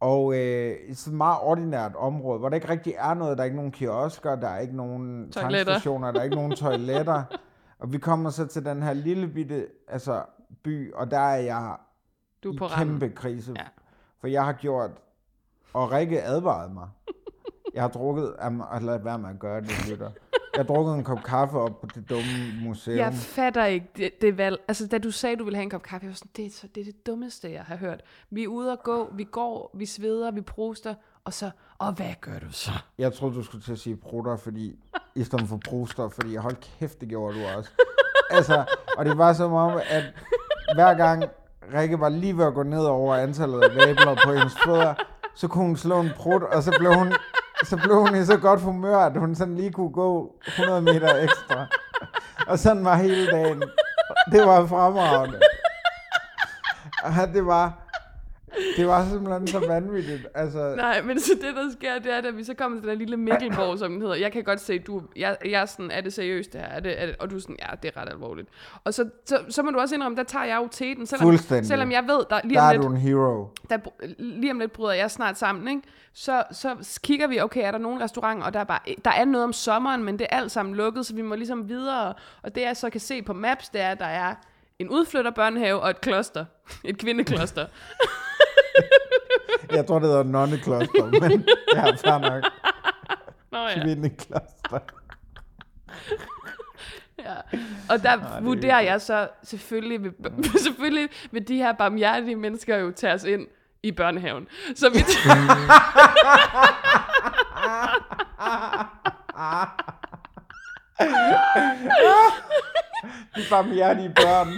og øh, et meget ordinært område, hvor der ikke rigtig er noget, der er ikke nogen kiosker, der er ikke nogen tankstationer, der er ikke nogen toiletter. Og vi kommer så til den her lille bitte altså, by, og der er jeg Du er i på kæmpe randen. krise. Ja. For jeg har gjort, og Rikke advarede mig. Jeg har drukket, at lad være med at gøre det, lytter. Jeg har drukket en kop kaffe op på det dumme museum. Jeg fatter ikke det, det valg. Altså, da du sagde, du ville have en kop kaffe, jeg var sådan, det er, så, det er det dummeste, jeg har hørt. Vi er ude at gå, vi går, vi sveder, vi proster, og så, og hvad gør du så? Jeg troede, du skulle til at sige prutter, fordi, i stedet for bruster, fordi hold kæft, det gjorde du også. Altså, og det var som om, at hver gang Rikke var lige ved at gå ned over antallet af vabler på hendes fødder, så kunne hun slå en prut, og så blev hun, så blev hun i så godt humør, at hun sådan lige kunne gå 100 meter ekstra. Og sådan var hele dagen. Det var fremragende. Og det var, det var simpelthen så vanvittigt. Altså, Nej, men så det, der sker, det er, at vi så kommer til den lille Mikkelborg, som den hedder. Jeg kan godt se, du, jeg, jeg er sådan, er det seriøst det her? Er det, er det, og du er sådan, ja, det er ret alvorligt. Og så, så, så må du også indrømme, der tager jeg jo teten, selvom, selvom jeg ved, der lige der om er lidt, du en hero. der, lige om lidt bryder jeg snart sammen, ikke? Så, så kigger vi, okay, er der nogle restauranter, og der er, bare, der er noget om sommeren, men det er alt sammen lukket, så vi må ligesom videre. Og det jeg så kan se på Maps, det er, at der er en udflytterbørnehave og et kloster. Et kvindekloster. Jeg tror, det hedder nonnekloster, men ja, fair nok. Nå ja. Kvindekloster. ja. Og der er vurderer jeg så, selvfølgelig vil, selvfølgelig vil de her barmhjertige mennesker jo tage os ind i børnehaven. Så vi De barmhjertige børn.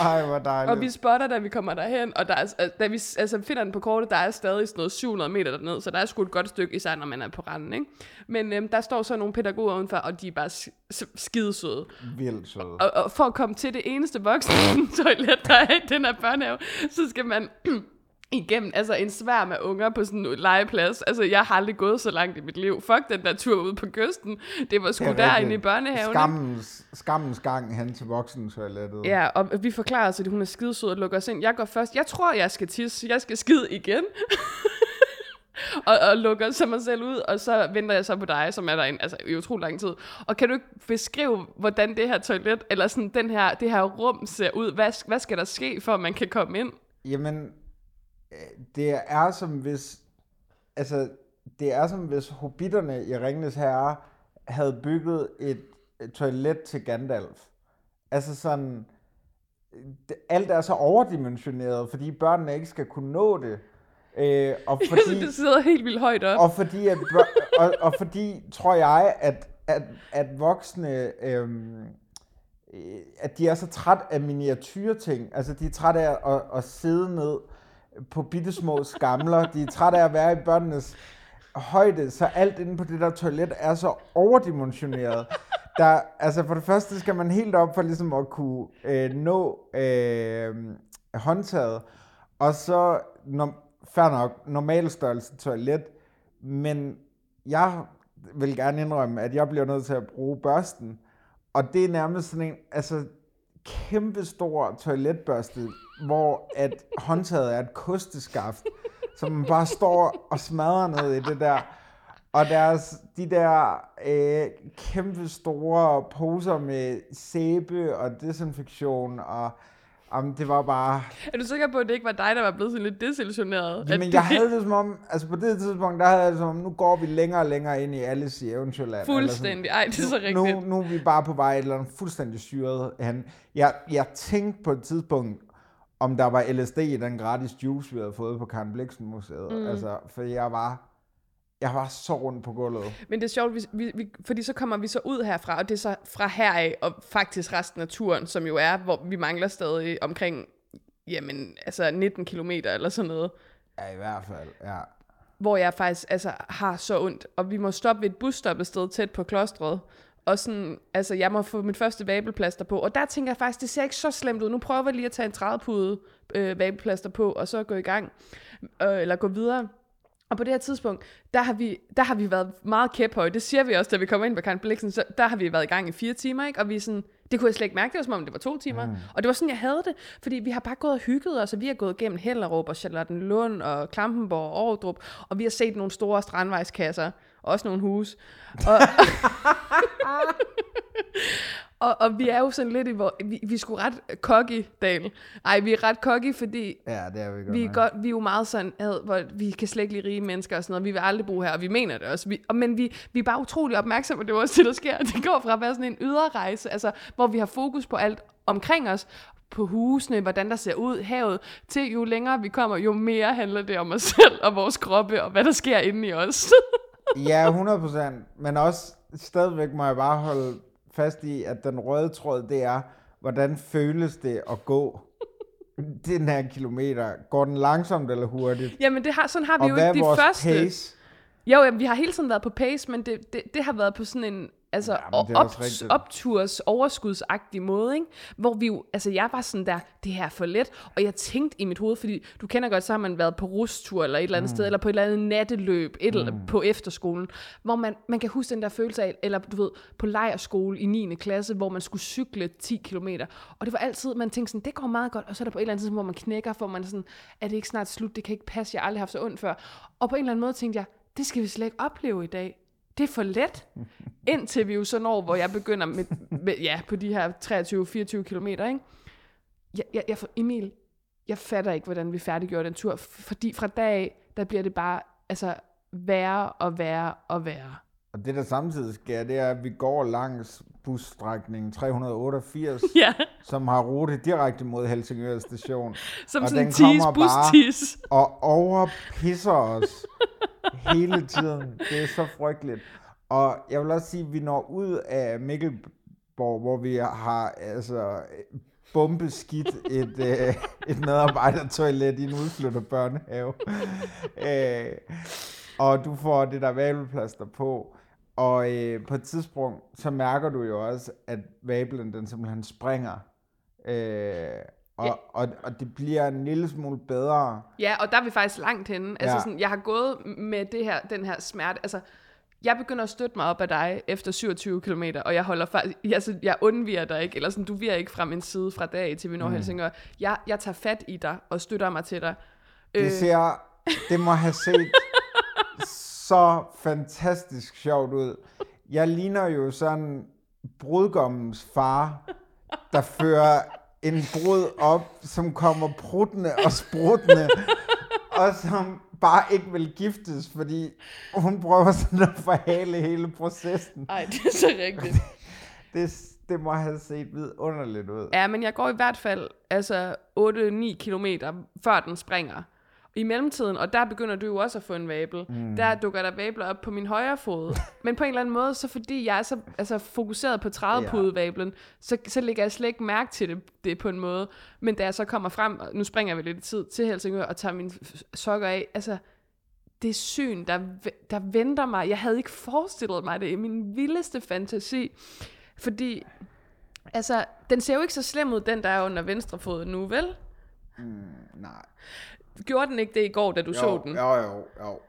Ej, hvor dejligt. Og vi spotter, da vi kommer derhen, og der er, da vi altså, finder den på kortet, der er stadig sådan noget 700 meter derned, så der er sgu et godt stykke, især når man er på randen, ikke? Men øhm, der står så nogle pædagoger udenfor, og de er bare skidesøde. Vildt sød. Og, og for at komme til det eneste voksne toilet, der er i den her børnehave, så skal man igennem altså en svær med unger på sådan en legeplads. Altså, jeg har aldrig gået så langt i mit liv. Fuck den der tur ud på kysten. Det var sgu er derinde i børnehaven. Skammens, skammens gang hen til voksentoilettet. Ja, og vi forklarer os, at hun er skidesød og lukker os ind. Jeg går først. Jeg tror, jeg skal tisse. Jeg skal skide igen. og, og lukker så mig selv ud, og så venter jeg så på dig, som er der altså, i utrolig lang tid. Og kan du ikke beskrive, hvordan det her toilet, eller sådan den her, det her rum ser ud? Hvad, hvad skal der ske, for at man kan komme ind? Jamen, det er som hvis, altså, det er som hvis hobitterne i Ringnes Herre havde bygget et, et toilet til Gandalf. Altså sådan, det, alt er så overdimensioneret, fordi børnene ikke skal kunne nå det. Øh, og fordi, det sidder helt vildt højt op. og fordi, at, og, og fordi tror jeg, at, at, at voksne, øhm, øh, at de er så træt af miniatyrting. Altså, de er træt af at, at sidde ned på bittesmå skamler. De er trætte af at være i børnenes højde, så alt inde på det der toilet er så overdimensioneret. Der, altså for det første skal man helt op for ligesom at kunne øh, nå øh, håndtaget, og så no, fair nok, normal størrelse toilet, men jeg vil gerne indrømme, at jeg bliver nødt til at bruge børsten, og det er nærmest sådan en, altså kæmpe stor toiletbørste, hvor at håndtaget er et kosteskaft, som man bare står og smadrer ned i det der. Og deres, de der øh, kæmpe store poser med sæbe og desinfektion, og jamen, det var bare... Er du sikker på, at det ikke var dig, der var blevet sådan lidt desillusioneret? Jamen, det- jeg havde det som om, altså på det tidspunkt, der havde jeg det som om, nu går vi længere og længere ind i Alice i Eventyrland. Fuldstændig. Ej, det er så rigtigt. Nu, nu er vi bare på vej et eller andet fuldstændig syret hen. Jeg, jeg tænkte på et tidspunkt, om der var LSD i den gratis juice, vi havde fået på Karen Bliksen Museet. Mm. Altså, for jeg var, jeg var så rundt på gulvet. Men det er sjovt, vi, vi, vi, fordi så kommer vi så ud herfra, og det er så fra heraf, og faktisk resten af turen, som jo er, hvor vi mangler stadig omkring, jamen, altså 19 kilometer eller sådan noget, Ja, i hvert fald, ja. hvor jeg faktisk altså, har så ondt, og vi må stoppe ved et busstop et sted tæt på klostret, og sådan, altså, jeg må få mit første vabelplaster på, og der tænker jeg faktisk, det ser ikke så slemt ud. Nu prøver jeg lige at tage en 30-pude øh, vabelplaster på, og så gå i gang, øh, eller gå videre. Og på det her tidspunkt, der har vi, der har vi været meget kæphøje. Det siger vi også, da vi kommer ind på Karen Bliksen. Så der har vi været i gang i fire timer, ikke? Og vi er sådan, det kunne jeg slet ikke mærke, det var som om det var to timer. Mm. Og det var sådan, jeg havde det. Fordi vi har bare gået og hygget os, og vi har gået gennem Hellerup og Charlottenlund og Klampenborg og Ordrup. Og vi har set nogle store strandvejskasser. Også nogle huse. Og, og, og vi er jo sådan lidt i, hvor vi, vi er sgu ret cocky, Dale. Ej, vi er ret cocky, fordi Ja, det er vi godt vi er, godt, vi er jo meget sådan, ad, hvor vi kan slet ikke lide rige mennesker og sådan noget. Vi vil aldrig bo her, og vi mener det også. Vi, og, men vi, vi er bare utrolig opmærksomme, og det er også det, der sker. Det går fra at være sådan en ydre rejse, altså, hvor vi har fokus på alt omkring os, på husene, hvordan der ser ud, havet, til jo længere vi kommer, jo mere handler det om os selv og vores kroppe, og hvad der sker inde i os. Ja, 100 procent. Men også stadigvæk må jeg bare holde fast i, at den røde tråd, det er, hvordan føles det at gå den her kilometer? Går den langsomt eller hurtigt? Jamen, det har, sådan har vi Og jo ikke de første. pace? Jo, jamen, vi har hele tiden været på pace, men det, det, det har været på sådan en altså, er op, opturs, overskudsagtig måde, ikke? Hvor vi jo, altså jeg var sådan der, det her er for let, og jeg tænkte i mit hoved, fordi du kender godt, så har man været på rustur eller et eller andet mm. sted, eller på et eller andet natteløb, et eller mm. på efterskolen, hvor man, man kan huske den der følelse af, eller du ved, på lejerskole i 9. klasse, hvor man skulle cykle 10 km, og det var altid, man tænkte sådan, det går meget godt, og så er der på et eller andet tidspunkt, hvor man knækker, hvor man sådan, er det ikke snart slut, det kan ikke passe, jeg har aldrig haft så ondt før, og på en eller anden måde tænkte jeg, det skal vi slet ikke opleve i dag. Det er for let. Indtil vi jo så når, hvor jeg begynder med, med ja, på de her 23-24 kilometer, ikke? Jeg, jeg, jeg, Emil, jeg fatter ikke, hvordan vi færdiggjorde den tur, fordi fra dag af, der bliver det bare, altså, værre og værre og værre. Og det, der samtidig sker, det er, at vi går langs busstrækningen 388, Ja, som har rute direkte mod Helsingør station. som Og sådan en den tis, kommer bare- bustis. og overpisser os hele tiden. Det er så frygteligt. Og jeg vil også sige, at vi når ud af Mikkelborg, hvor vi har altså bombeskidt et, øh, et medarbejdertoilet i en udflyttet børnehave. øh, og du får det der vabelplaster på. Og øh, på et tidspunkt, så mærker du jo også, at vablen den simpelthen springer. Øh, og, Ja. og, og det bliver en lille smule bedre. Ja, og der er vi faktisk langt henne. Altså Ja. sådan, jeg har gået med det her, den her smerte. Altså, jeg begynder at støtte mig op af dig efter 27 km, og jeg holder faktisk, altså, jeg undviger dig ikke, eller sådan, du viger ikke fra min side fra dag til vi når mm. Helsingør. Jeg, jeg tager fat i dig og støtter mig til dig. Det ser, det må have set så fantastisk sjovt ud. Jeg ligner jo sådan brudgommens far, der fører en brud op, som kommer pruttende og spruttende, og som bare ikke vil giftes, fordi hun prøver sådan at forhale hele processen. Ej, det er så rigtigt. Det, det må have set vidunderligt ud. Ja, men jeg går i hvert fald altså 8-9 kilometer, før den springer. I mellemtiden, og der begynder du jo også at få en vabel, mm. der dukker der vabler op på min højre fod. Men på en eller anden måde, så fordi jeg er så altså, fokuseret på 30-pudevablen, så, så lægger jeg slet ikke mærke til det, det på en måde. Men da jeg så kommer frem, og nu springer vi lidt i tid til Helsingør og tager mine sokker af, altså, det syn, der, der venter mig. Jeg havde ikke forestillet mig det i min vildeste fantasi. Fordi, altså, den ser jo ikke så slem ud, den der er under venstre fod nu, vel? Nej. Gjorde den ikke det i går, da du Jo, så den? jo, jo, jo.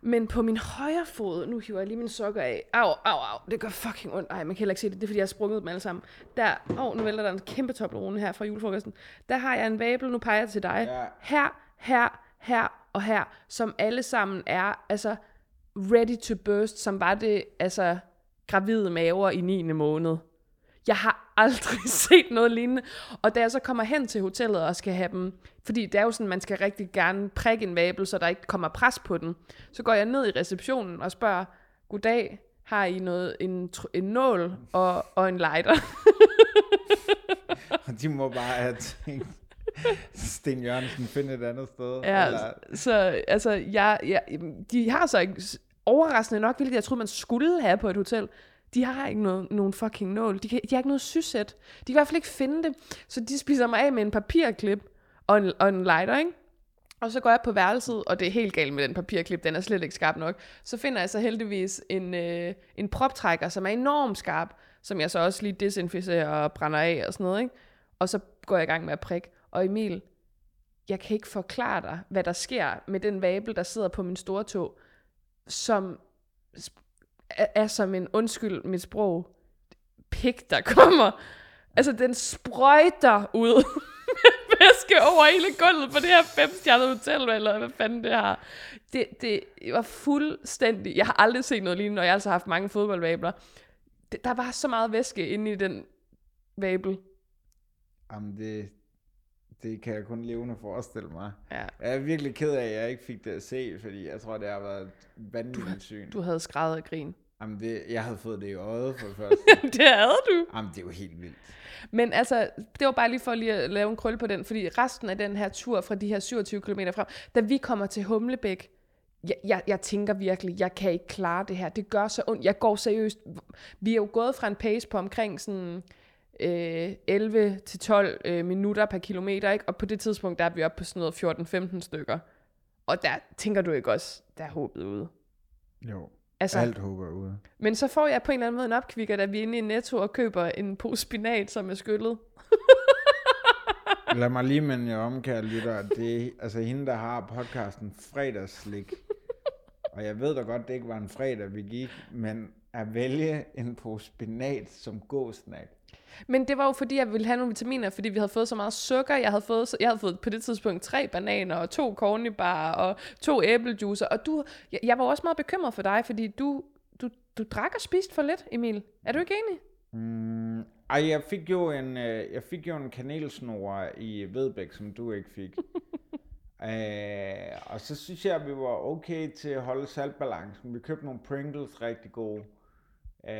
Men på min højre fod, nu hiver jeg lige mine sokker af. Au, au, au. Det gør fucking ondt. Ej, man kan heller ikke se det. Det er, fordi jeg har sprunget dem alle sammen. Der, åh, nu vælter der en kæmpe Toblerone her fra julefrokosten. Der har jeg en vabel, nu peger jeg til dig. Ja. Her, her, her og her, som alle sammen er, altså, ready to burst, som var det, altså, gravide maver i 9. måned. Jeg har aldrig set noget lignende. Og da jeg så kommer hen til hotellet og skal have dem, fordi det er jo sådan, man skal rigtig gerne prikke en vabel, så der ikke kommer pres på den, så går jeg ned i receptionen og spørger, goddag, har I noget, en, en nål og, og en lighter? Og de må bare have tænkt, Sten Jørgensen finde et andet sted. Ja, Eller, så altså, jeg, jeg, de har så ikke, overraskende nok, hvilket jeg troede, man skulle have på et hotel, de har ikke noget, nogen fucking nål. De, kan, de har ikke noget sysæt. De kan i hvert fald ikke finde det. Så de spiser mig af med en papirklip og en, og en lighter, ikke? Og så går jeg på værelset, og det er helt galt med den papirklip, den er slet ikke skarp nok. Så finder jeg så heldigvis en, øh, en proptrækker, som er enormt skarp, som jeg så også lige desinficerer og brænder af og sådan noget, ikke? Og så går jeg i gang med at prikke. Og Emil, jeg kan ikke forklare dig, hvad der sker med den vabel, der sidder på min store tog, som er, er som en, undskyld mit sprog, pik, der kommer. Altså, den sprøjter ud med væske over hele gulvet på det her femstjernede hotel, eller hvad fanden det har. Det, det var fuldstændig... Jeg har aldrig set noget lignende, og jeg har altså haft mange fodboldvabler. Det, der var så meget væske inde i den vabel. Jamen, det, det kan jeg kun levende forestille mig. Ja. Jeg er virkelig ked af, at jeg ikke fik det at se, fordi jeg tror, det har været et vanvittigt syn. Du havde skrevet af grin. Jamen, det, jeg havde fået det i øjet for det første. det havde du. Jamen, det er jo helt vildt. Men altså, det var bare lige for lige at lave en krølle på den, fordi resten af den her tur fra de her 27 km frem, da vi kommer til Humlebæk, jeg, jeg, jeg tænker virkelig, jeg kan ikke klare det her. Det gør så ondt. Jeg går seriøst. Vi er jo gået fra en pace på omkring sådan øh, 11-12 øh, minutter per kilometer, ikke? og på det tidspunkt, der er vi oppe på sådan noget 14-15 stykker. Og der tænker du ikke også, der er håbet ude. Jo, Altså, alt håber ude. men så får jeg på en eller anden måde en opkvikker, da vi er inde i Netto og køber en pose spinat, som er skyllet. Lad mig lige minde jer om, kære lytter, det er altså hende, der har podcasten Fredagsslik. Og jeg ved da godt, det ikke var en fredag, vi gik, men at vælge en pose spinat som gåsnack. Men det var jo fordi, jeg ville have nogle vitaminer, fordi vi havde fået så meget sukker. Jeg havde fået, jeg havde fået på det tidspunkt tre bananer, og to cornybar, og to æblejuicer. Og du, jeg, jeg var også meget bekymret for dig, fordi du, du, du drak og spiste for lidt, Emil. Er du ikke enig? Mm, ej, jeg fik jo en, øh, jeg fik jo en kanelsnor i Vedbæk, som du ikke fik. øh, og så synes jeg, at vi var okay til at holde saltbalancen. Vi købte nogle Pringles rigtig gode. Øh,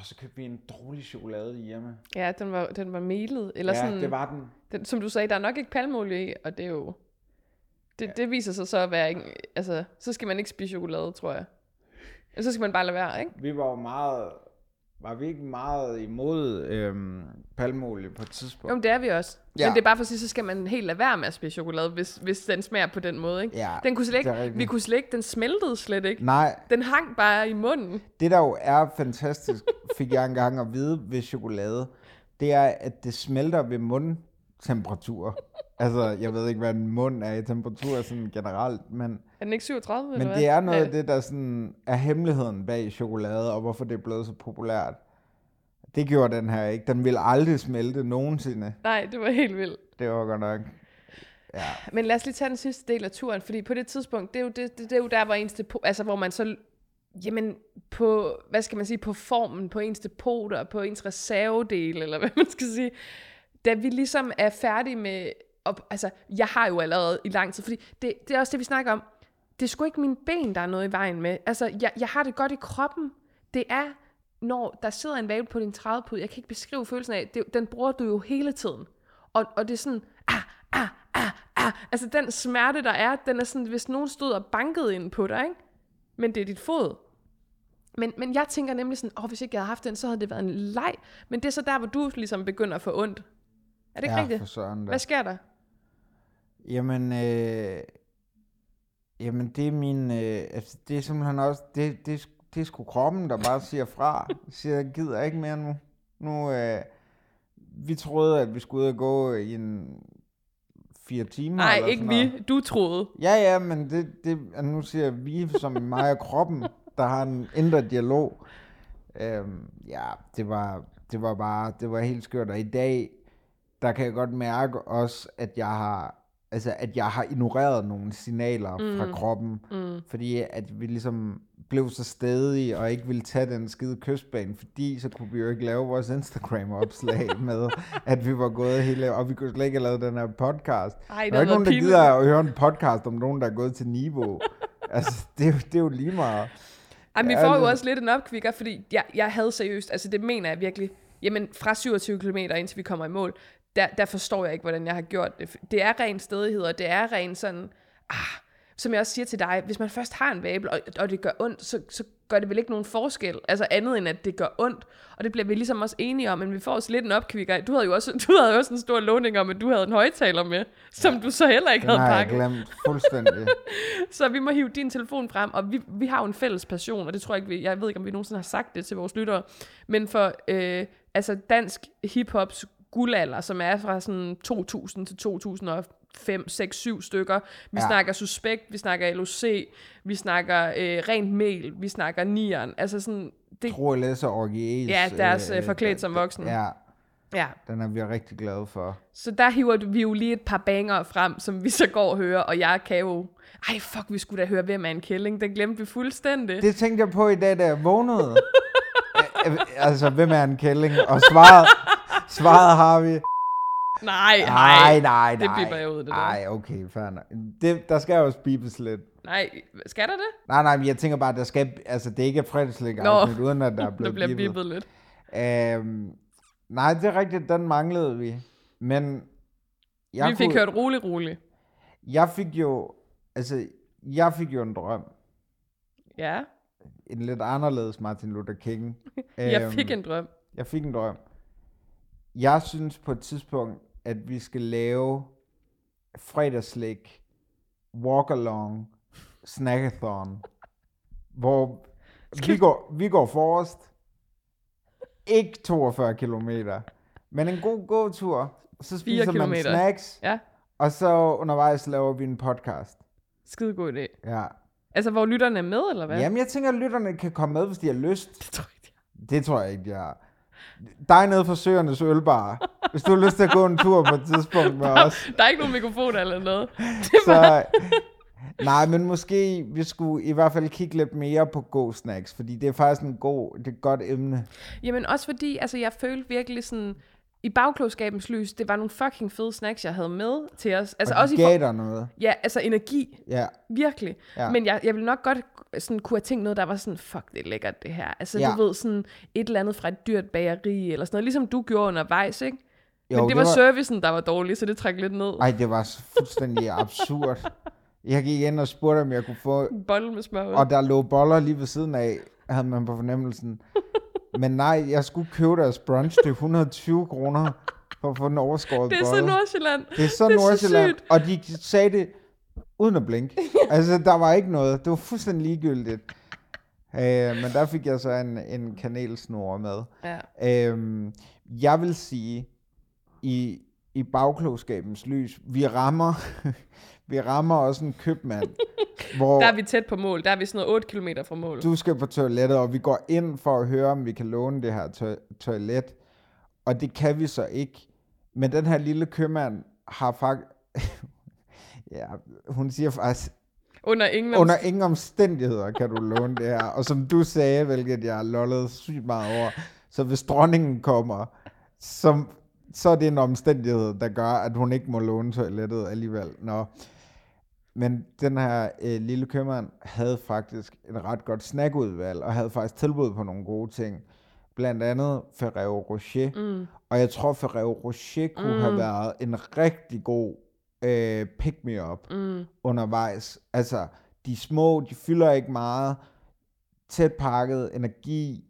og så købte vi en dårlig chokolade hjemme. Ja, den var, den var melet. Eller ja, sådan, det var den. den, som du sagde, der er nok ikke palmolie i, og det er jo... Det, ja. det viser sig så at være... ikke- Altså, så skal man ikke spise chokolade, tror jeg. Så skal man bare lade være, ikke? Vi var jo meget var vi ikke meget imod øhm, palmolie på et tidspunkt? Jo, men det er vi også. Ja. Men det er bare for at sige, så skal man helt lade være med at spise chokolade, hvis, hvis den smager på den måde, ikke? Ja, den kunne slet ikke, vi kunne slet ikke, den smeltede slet ikke. Nej, Den hang bare i munden. det der jo er fantastisk, fik jeg engang at vide ved chokolade, det er, at det smelter ved mundtemperatur. Altså, jeg ved ikke, hvad en mund er i temperatur sådan generelt, men, Er den ikke 37, men det er noget af det, der sådan er hemmeligheden bag chokolade, og hvorfor det er blevet så populært. Det gjorde den her ikke. Den ville aldrig smelte nogensinde. Nej, det var helt vildt. Det var godt nok. Ja. Men lad os lige tage den sidste del af turen, fordi på det tidspunkt, det er jo, det, det, det er jo der, hvor ens depo, altså hvor man så, jamen på, hvad skal man sige, på formen, på ens depoter, på ens reservedel, eller hvad man skal sige, da vi ligesom er færdige med, op, altså jeg har jo allerede i lang tid, fordi det, det er også det, vi snakker om, det er sgu ikke mine ben, der er noget i vejen med. Altså, jeg, jeg har det godt i kroppen. Det er, når der sidder en valve på din trædepude, jeg kan ikke beskrive følelsen af, det, den bruger du jo hele tiden. Og, og det er sådan, ah, ah, ah, ah. Altså den smerte, der er, den er sådan, hvis nogen stod og bankede ind på dig, ikke? Men det er dit fod. Men, men jeg tænker nemlig sådan, åh, hvis ikke jeg havde haft den, så havde det været en leg. Men det er så der, hvor du ligesom begynder at få ondt. Er det ikke ja, rigtigt? for søren. Hvad sker der? Jamen, øh, jamen det er min, øh, altså det er simpelthen også, det, det, det er sgu kroppen, der bare siger fra. Siger, jeg gider ikke mere nu. Nu, øh, vi troede, at vi skulle ud og gå i en fire timer. Nej, eller ikke sådan noget. vi. Du troede. Ja, ja, men det, det, nu siger vi som mig og kroppen, der har en indre dialog. Øhm, ja, det var, det var bare, det var helt skørt. Og i dag, der kan jeg godt mærke også, at jeg har, altså, at jeg har ignoreret nogle signaler mm. fra kroppen. Mm. Fordi at vi ligesom blev så stedige og ikke ville tage den skide kystbane, fordi så kunne vi jo ikke lave vores Instagram-opslag med, at vi var gået hele, og vi kunne slet ikke have lavet den her podcast. Ej, det der er ikke nogen, der pinligt. gider at høre en podcast om nogen, der er gået til niveau. altså, det, er jo- det er jo lige meget. Ej, men vi får jo også lidt en opkvikker, fordi jeg, jeg havde seriøst, altså det mener jeg virkelig, jamen fra 27 km indtil vi kommer i mål, der, der forstår jeg ikke, hvordan jeg har gjort det. Det er ren stedighed, og det er ren sådan, ah, som jeg også siger til dig, hvis man først har en vabel, og, og det gør ondt, så, så gør det vel ikke nogen forskel, altså andet end at det gør ondt, og det bliver vi ligesom også enige om, men vi får også lidt en opkvikker. Du havde jo også, du havde jo også en stor lovning om, at du havde en højtaler med, som ja. du så heller ikke Den havde har jeg pakket. glemt fuldstændig. Så vi må hive din telefon frem, og vi, vi har jo en fælles passion, og det tror jeg ikke, vi, jeg ved ikke, om vi nogensinde har sagt det til vores lyttere, men for øh, altså dansk hiphops guldalder, som er fra sådan 2000 til 2005, 6, 7 stykker. Vi ja. Snakker Suspekt, vi snakker LOC, vi snakker øh, Rent Mel, vi snakker Nieren. Altså sådan, det, Tro læser Orgies. Ja, deres, øh, Forklædt som voksen. Ja, ja. den er vi rigtig glade for. Så der hiver vi jo lige et par banger frem, som vi så går og hører, og jeg kan jo... Ej, fuck, vi skulle da høre, hvem er en kælling. Den glemte vi fuldstændig. Det tænkte jeg på i dag, da jeg vågnede. Øh, øh, altså, hvem er en kælling? Og svaret, svaret har vi. Nej, Nej, nej, Det nej. biber jeg ud, det der. Nej, okay, fair nok. Det, der skal også bibes lidt. Nej, skal der det? Nej, nej, men jeg tænker bare, der skal, altså, det er ikke et fredagslæg Nå. afsnit, uden at der er Der blevet bliver bippet. bippet lidt. Øhm, nej, det er rigtigt, den manglede vi. Men jeg, vi fik kunne, hørt rolig, rolig. jeg fik jo, altså, jeg fik jo en drøm. Ja, En lidt anderledes Martin Luther King. jeg Øhm, fik en drøm. Jeg fik en drøm. Jeg synes på et tidspunkt, at vi skal lave fredagslæg, walk along, snackathon, hvor vi går, vi går forrest, ikke 42 kilometer, men en god gåtur, så spiser man kilometer. snacks, Ja, og så undervejs laver vi en podcast. skide god idé. Ja. Altså, hvor lytterne er med, eller hvad? Jamen, jeg tænker, at lytterne kan komme med, hvis de har lyst. Det tror jeg ikke. Det tror jeg ikke, jeg har. Dig nede fra Søernes Ølbar. Hvis du har lyst til at gå en tur på et tidspunkt med os. Der er ikke nogen mikrofon eller noget. Så, nej, men måske vi skulle i hvert fald kigge lidt mere på go snacks, fordi det er faktisk en god, det er et godt emne. Jamen også fordi, altså jeg følte virkelig sådan, i bagklogskabens lys, det var nogle fucking fede snacks, jeg havde med til os. Altså Og også de i gav for, dig noget. Ja, altså energi. Ja, Virkelig. Ja. Men jeg, jeg ville nok godt sådan, kunne have tænkt noget, der var sådan, fuck, det er lækkert det her. Altså Ja. du ved, sådan et eller andet fra et dyrt bageri, eller sådan noget, ligesom du gjorde undervejs, ikke? jo, Men det, var, servicen, der var dårlig, så det træk lidt ned. Ej, det var fuldstændig absurd. Jeg gik ind og spurgte, om jeg kunne få... Bolle med smør. Og der lå boller lige ved siden af, havde man på fornemmelsen. Men nej, jeg skulle købe deres brunch til 120 kroner for at få den overskåret Det er så bolle. Nordsjælland. Det er så Det er så Nordsjælland, sygt. og de sagde det uden at blinke. altså, der var ikke noget. Det var fuldstændig ligegyldigt. Øh, men der fik jeg så en, en kanelsnore med. Ja. Øhm, jeg vil sige, i, i bagklogskabens lys, vi rammer, vi rammer også en købmand, hvor Der er vi tæt på mål. Der er vi sådan noget 8 km fra mål. du skal på toilettet, og vi går ind for at høre, om vi kan låne det her to- toilet. Og det kan vi så ikke. Men den her lille købmand har faktisk... ja, hun siger faktisk, Under ingen under ingen omstændigheder kan du låne det her. Og som du sagde, hvilket jeg lollede sygt meget over, så hvis dronningen kommer, så, så er det en omstændighed, der gør, at hun ikke må låne toilettet alligevel. Nå. Men den her øh, lille købmand havde faktisk et ret godt snackudvalg, og havde faktisk tilbud på nogle gode ting. Blandt andet Ferrero Rocher. Mm. Og jeg tror, Ferrero Rocher kunne mm. have været en rigtig god øh, pick-me-up mm. undervejs. Altså, de små, de fylder ikke meget. Tæt pakket, energi,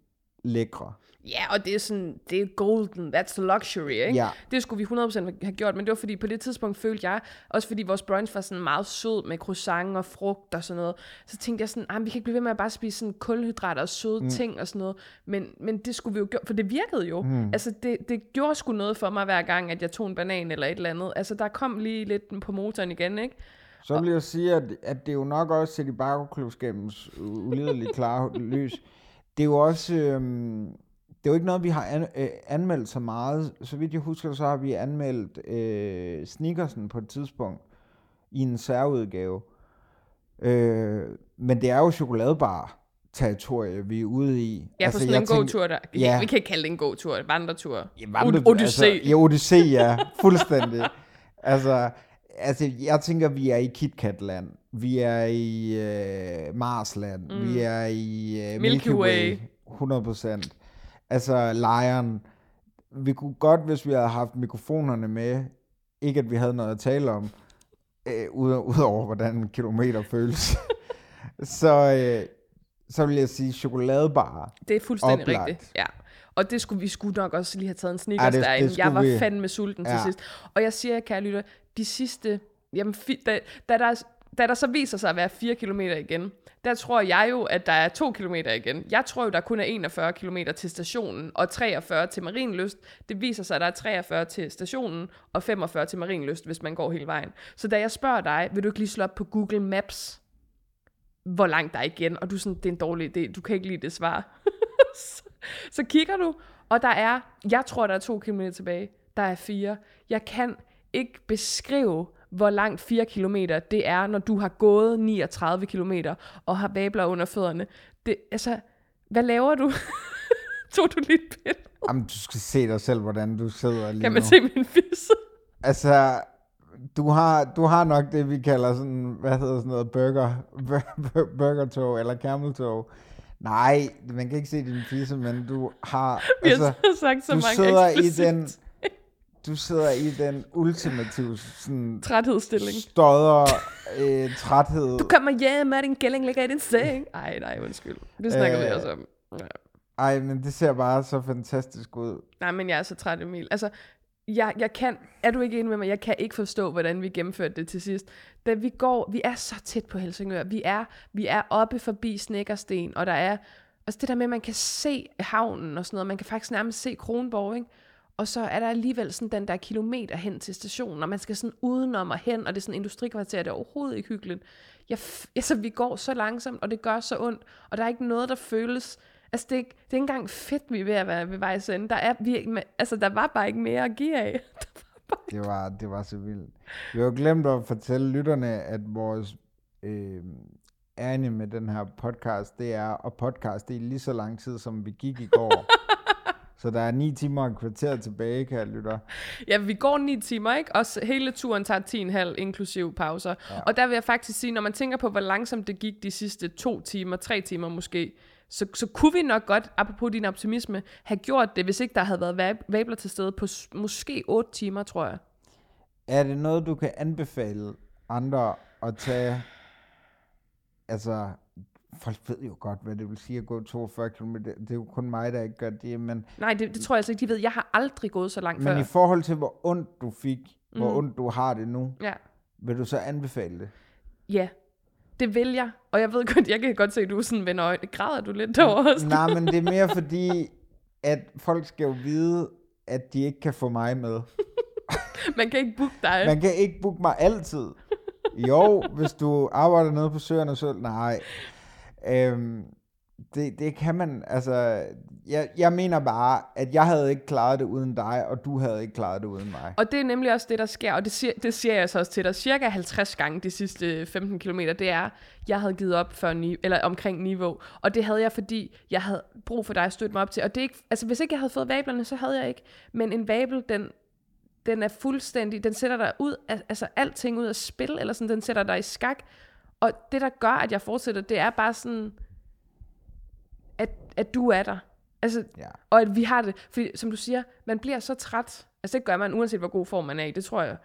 lækre. Ja, og det er sådan, det er golden, that's the luxury, ikke? Ja. Det skulle vi 100% have gjort, men det var fordi, på det tidspunkt følte jeg, også fordi vores brunch var sådan meget sød med croissant og frugt og sådan noget, så tænkte jeg sådan, ah, vi kan ikke blive ved med at bare spise sådan kulhydrater og søde mm. ting og sådan noget, men, men det skulle vi jo gøre, for det virkede jo. Mm. Altså, det, det gjorde sgu noget for mig hver gang, at jeg tog en banan eller et eller andet. Altså, der kom lige lidt på motoren igen, ikke? Så vil jeg sige, at, at det er jo nok også set i bagklubskabens ulideligt klare lys. Det er jo også... Øhm, det er jo ikke noget, vi har an, øh, anmeldt så meget. Så vidt jeg husker, så har vi anmeldt øh, Snickersen på et tidspunkt i en særudgave. Øh, men det er jo chokoladebar territorie, vi er ude i. Ja, altså, på sådan en god tur der. Ja. Vi kan ikke kalde det en god tur, en vandretur. Ja, vandre- Odyssé. Altså, ja, Odyssé, ja. Fuldstændig. altså, altså, jeg tænker, vi er i KitKat-land. Vi er i øh, Marsland. Mm. Vi er i øh, Milky, Milky Way. Way. 100 procent. Altså, Lion. Vi kunne godt, hvis vi havde haft mikrofonerne med, ikke at vi havde noget at tale om, øh, ud- udover hvordan en kilometer føles, så, øh, så vil jeg sige chokoladebar. Det er fuldstændig Oplagt. rigtigt. Ja. Og det skulle vi skulle nok også lige have taget en Ja, sneakers det- det derinde. skulle Jeg var vi. fandme sulten til Ja. sidst. Og jeg siger, kære lytter, de sidste... Jamen, da, da, der, da der så viser sig at være 4 km igen, der tror jeg jo, at der er 2 km igen. Jeg tror jo, der kun er 41 km til stationen, og 43 til Marienlyst. Det viser sig, at der er 43 til stationen, og 45 til Marienlyst, hvis man går hele vejen. Så da jeg spørger dig, vil du ikke lige slå op på Google Maps, hvor langt der er igen, og du er sådan, det er en dårlig idé, du kan ikke lide det svar. så, kigger du, og der er, jeg tror, der er 2 km tilbage, der er 4. Jeg kan ikke beskrive, hvor langt 4 kilometer det er, når du har gået 39 kilometer og har vabler under fødderne. Det, altså, hvad laver du? Tog du lige et billede? Jamen, du skal se dig selv, hvordan du sidder lige Kan man nu. se min fisse? Altså, du har, du har nok det, vi kalder sådan, hvad hedder sådan noget, burger, bur- burgertog eller cameltog. Nej, man kan ikke se din fisse, men du har, Vi altså, har sagt så du mange sidder i eksplicit den, du sidder i den ultimative sådan, træthedsstilling. stodder, øh, træthed. Du kommer hjem, er din kælling ligger i din seng. Ej, nej, undskyld. Det snakker øh, vi også om. Ja. Ej, men det ser bare så fantastisk ud. Nej, men jeg er så træt, Emil. Altså, jeg, jeg kan, er du ikke enig med mig? Jeg kan ikke forstå, hvordan vi gennemførte det til sidst. Da vi går, vi er så tæt på Helsingør. Vi er, vi er oppe forbi Snækkersten, og der er, altså det der med, at man kan se havnen og sådan noget, man kan faktisk nærmest se Kronborg, ikke? Og så er der alligevel sådan den der kilometer hen til stationen, og man skal sådan udenom og hen, og det er sådan en industrikvarter, det er overhovedet ikke hyggeligt. Jeg, altså, vi går så langsomt, og det gør så ondt, og der er ikke noget, der føles... Altså, det er, ikke, det er ikke engang fedt, vi er ved at være ved vejs ende. Der, er, vi, altså, der var bare ikke mere at give af. Det var, det var så vildt. Vi har glemt at fortælle lytterne, at vores øh, ærne med den her podcast, det er at podcast det er lige så lang tid, som vi gik i går. så der er ni timer og kvarter tilbage, kan jeg lytter. Ja, vi går ni timer, ikke? Og hele turen tager 10,5 inklusiv pauser. Ja. Og der vil jeg faktisk sige, når man tænker på, hvor langsomt det gik de sidste to timer, tre timer måske, så, så kunne vi nok godt, apropos din optimisme, have gjort det, hvis ikke der havde været vab- vabler til stede på måske 8 timer, tror jeg. Er det noget, du kan anbefale andre at tage, altså folk ved jo godt, hvad det vil sige at gå 42 km. Det er jo kun mig, der ikke gør det, men, Nej, det, det tror jeg altså ikke, de ved. Jeg har aldrig gået så langt men før. i forhold til, hvor ondt du fik, hvor Mm. ondt du har det nu, Ja. vil du så anbefale det? ja, det vil jeg. Og jeg ved godt, jeg kan godt se, at du sådan vender øjne. Græder du lidt derovre også? Nej, men det er mere fordi, at folk skal jo vide, at de ikke kan få mig med. Man kan ikke booke dig. Man kan ikke booke mig altid. Jo, hvis du arbejder nede på Søerne Søl, nej. Øhm, det, det kan man, altså, jeg, jeg mener bare, at jeg havde ikke klaret det uden dig, og du havde ikke klaret det uden mig. Og det er nemlig også det, der sker, og det siger, det siger jeg så også til dig. Cirka 50 gange de sidste 15 km, det er, jeg havde givet op før ni, eller omkring niveau, og det havde jeg, fordi jeg havde brug for dig at støtte mig op til, og det er ikke, altså hvis ikke jeg havde fået vablerne, så havde jeg ikke, men en vabel, den, den er fuldstændig, den sætter dig ud, af, altså alting ud af spil, eller sådan, den sætter dig i skak, og det, der gør, at jeg fortsætter, det er bare sådan, at, at du er der. Altså, Ja. og at vi har det, fordi som du siger, man bliver så træt, altså det gør man uanset hvor god form man er i, det tror jeg,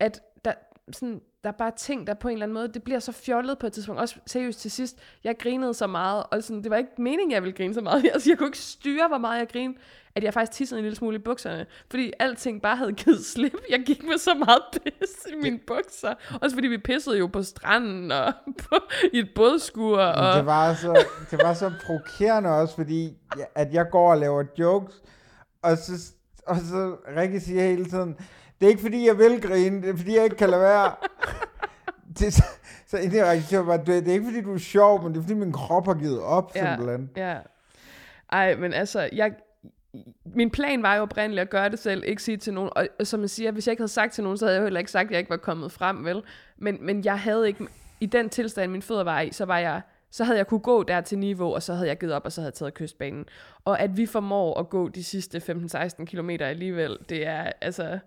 at der, sådan, der er bare ting, der på en eller anden måde, det bliver så fjollet på et tidspunkt, også seriøst til sidst, jeg grinede så meget, og sådan, det var ikke meningen, jeg ville grine så meget, altså jeg kunne ikke styre, hvor meget jeg grinede, at jeg faktisk tissede en lille smule i bukserne, fordi alting bare havde givet slip, jeg gik med så meget pis i mine bukser, også fordi vi pissede jo på stranden, og på, i et bådskur, og... det var så, det var så provokerende også, fordi at jeg går og laver jokes, og så, og så Rikke siger hele tiden, det er ikke fordi, jeg vil grine, det er fordi, jeg ikke kan lade være. det, så, så jeg bare, det er ikke fordi, du er sjov, men det er fordi, min krop har givet op, simpelthen. Ja. Ej, men altså, jeg, min plan var jo oprindeligt at gøre det selv, ikke sige til nogen. Og, som jeg siger, hvis jeg ikke havde sagt til nogen, så havde jeg heller ikke sagt, at jeg ikke var kommet frem, vel? Men, men jeg havde ikke, i den tilstand, min fødder var i, så var jeg så havde jeg kunne gå der til niveau, og så havde jeg givet op, og så havde jeg taget kystbanen. Og at vi formår at gå de sidste 15-16 km alligevel, det er altså,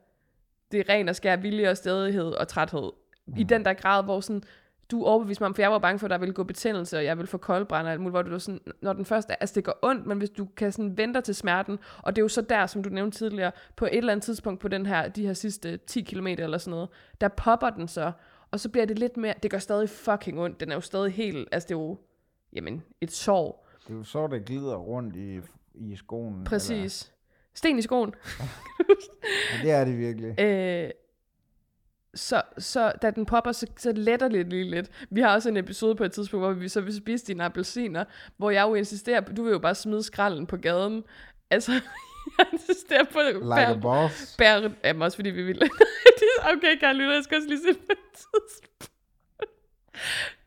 det er ren og skær vilje og stedighed og træthed. I den der grad, hvor sådan, du overbeviste mig om, for jeg var bange for, at der ville gå betændelse, og jeg ville få koldbrand og alt muligt, hvor du sådan, når den første, altså det gør ondt, men hvis du kan sådan vente til smerten, og det er jo så der, som du nævnte tidligere, på et eller andet tidspunkt på den her, de her sidste 10 km eller sådan noget, der popper den så, og så bliver det lidt mere, det gør stadig fucking ondt, den er jo stadig helt, altså det er jo, jamen, et sår, Det er jo så, der glider rundt i, i skoen. præcis. Sten i skoen. Ja, det er det virkelig. Øh, så, så da den popper, så, så letter det lige lidt. Vi har også en episode på et tidspunkt, hvor vi så vil spise dine appelsiner, hvor jeg jo insisterer på, du vil jo bare smide skralden på gaden. Altså, jeg insisterer på at Like a boss. bære, jamen også fordi vi vil. okay, Karl Lytter, jeg skal også lige se på et tidspunkt.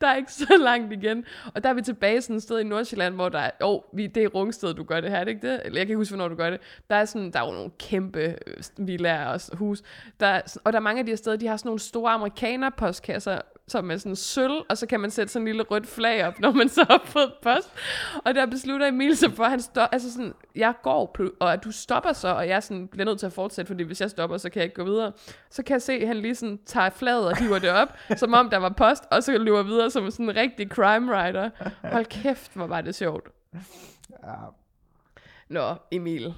Der er ikke så langt igen. Og der er vi tilbage sådan et sted i Nordsjælland, hvor der er, jo, vi, det er Rungsted, du gør det her, er det ikke det? Eller jeg kan ikke huske, hvornår du gør det. Der er, sådan, der er jo nogle kæmpe øh, villaer og hus. Der er, og der er mange af de her steder, de har sådan nogle store amerikaner-postkasser, som er sådan sølv, og så kan man sætte sådan en lille rødt flag op, når man så har fået post. Og der beslutter Emil sig for, at han står, altså sådan, jeg går, og at du stopper så, og jeg sådan, bliver nødt til at fortsætte, fordi hvis jeg stopper, så kan jeg ikke gå videre. Så kan jeg se, at han lige sådan tager flaget og hiver det op, som om der var post, og så løber videre som sådan en rigtig crime writer. Hold kæft, hvor var det sjovt. Ja, Nå, Emil.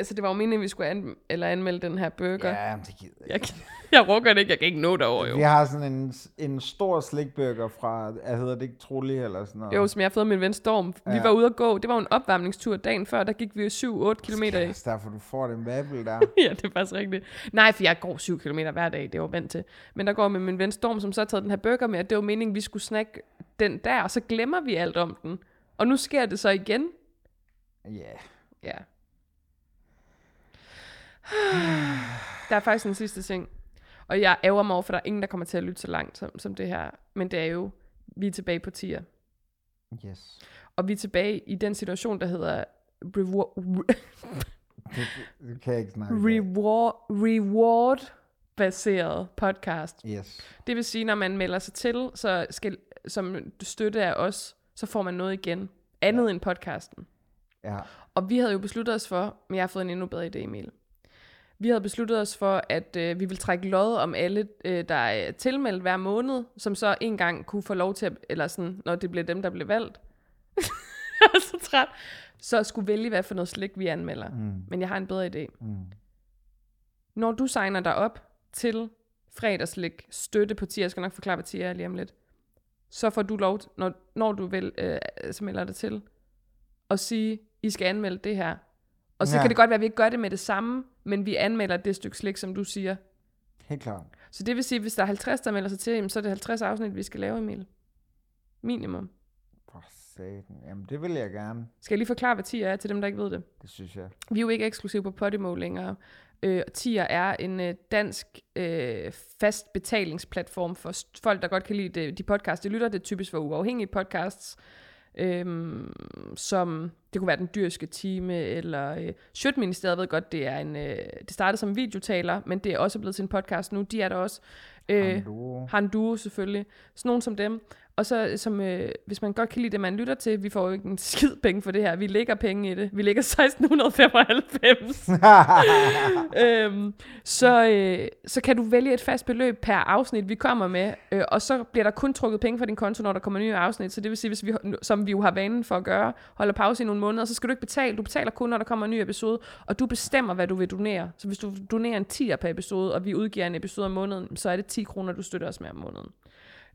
Altså, det var jo meningen, at vi skulle an- eller anmelde den her burger. ja det gider jeg Jeg, ikke. jeg rukker det ikke, jeg kan ikke nå derover, jo. Vi har sådan en, en stor slikburger fra, jeg hedder det ikke Trulli eller sådan noget. Jo, som jeg har fået af min ven Storm. Vi Ja. var ude at gå. Det var jo en opvarmningstur dagen før. Der gik vi jo 7-8 km i. Det er derfor, du får den vabel der. ja, det er faktisk rigtigt. Nej, for jeg går 7 km hver dag, det jeg jo vant til. Men der går jeg med min ven Storm, som så har taget den her burger med, at det var meningen, vi skulle snakke den der, og så glemmer vi alt om den. Og nu sker det så igen. Ja. Ja. Der er faktisk en sidste ting. Og jeg ærger mig over, for der er ingen, der kommer til at lytte så langt som, som det her. Men det er jo, vi er tilbage på tier. Yes. Og vi er tilbage i den situation, der hedder reward, Det, det kan jeg ikke snakke reward, reward baseret podcast. Yes. Det vil sige, når man melder sig til, så skal, som støtte af os, så får man noget igen. Andet ja. end podcasten. Ja. Og vi havde jo besluttet os for, men jeg har fået en endnu bedre idé, Emil. Vi havde besluttet os for, at øh, vi vil trække lod om alle, øh, der er tilmeldt hver måned, som så en gang kunne få lov til, at, eller sådan, når det bliver dem, der bliver valgt. jeg er så træt. Så skulle vælge, hvad for noget slik vi anmelder. Mm. Men jeg har en bedre idé. Mm. Når du signer dig op til fredagslik støtte på tier, jeg skal nok forklare, hvad tier er lige om lidt, så får du lov, når, når du vil, øh, så melder dig til, at sige, I skal anmelde det her. Og så Ja. kan det godt være, at vi ikke gør det med det samme, men vi anmelder det stykke slik, som du siger. Helt klart. Så det vil sige, hvis der er 50, der melder sig til, så er det 50 afsnit, vi skal lave, Emil. Minimum. For satan. Jamen, det vil jeg gerne. Skal jeg lige forklare, hvad TIR er til dem, der ikke ved det? Det synes jeg. Vi er jo ikke eksklusive på Podimo længere. Øh, TIR er en øh, dansk øh, fast betalingsplatform for folk, der godt kan lide det, de podcasts, de lytter. Det er typisk for uafhængige podcasts, øhm, som det kunne være Den Dyrske Time, eller øh, Sjøtministeriet ved godt, det er en, øh, det startede som videotaler, men det er også blevet til en podcast nu. De er der også. Øh, Hamduo. har en duo selvfølgelig. Sådan nogen som dem. Og så, som, øh, hvis man godt kan lide det, man lytter til, vi får jo ikke en skid penge for det her. Vi lægger penge i det. Vi lægger 1695. øhm, så, øh, så kan du vælge et fast beløb per afsnit, vi kommer med, øh, og så bliver der kun trukket penge fra din konto, når der kommer nye afsnit. Så det vil sige, hvis vi, som vi jo har vanen for at gøre, holder pause i nogle måneder, så skal du ikke betale. Du betaler kun, når der kommer en ny episode, og du bestemmer, hvad du vil donere. Så hvis du donerer en 10'er per episode, og vi udgiver en episode om måneden, så er det 10 kroner, du støtter os med om måneden.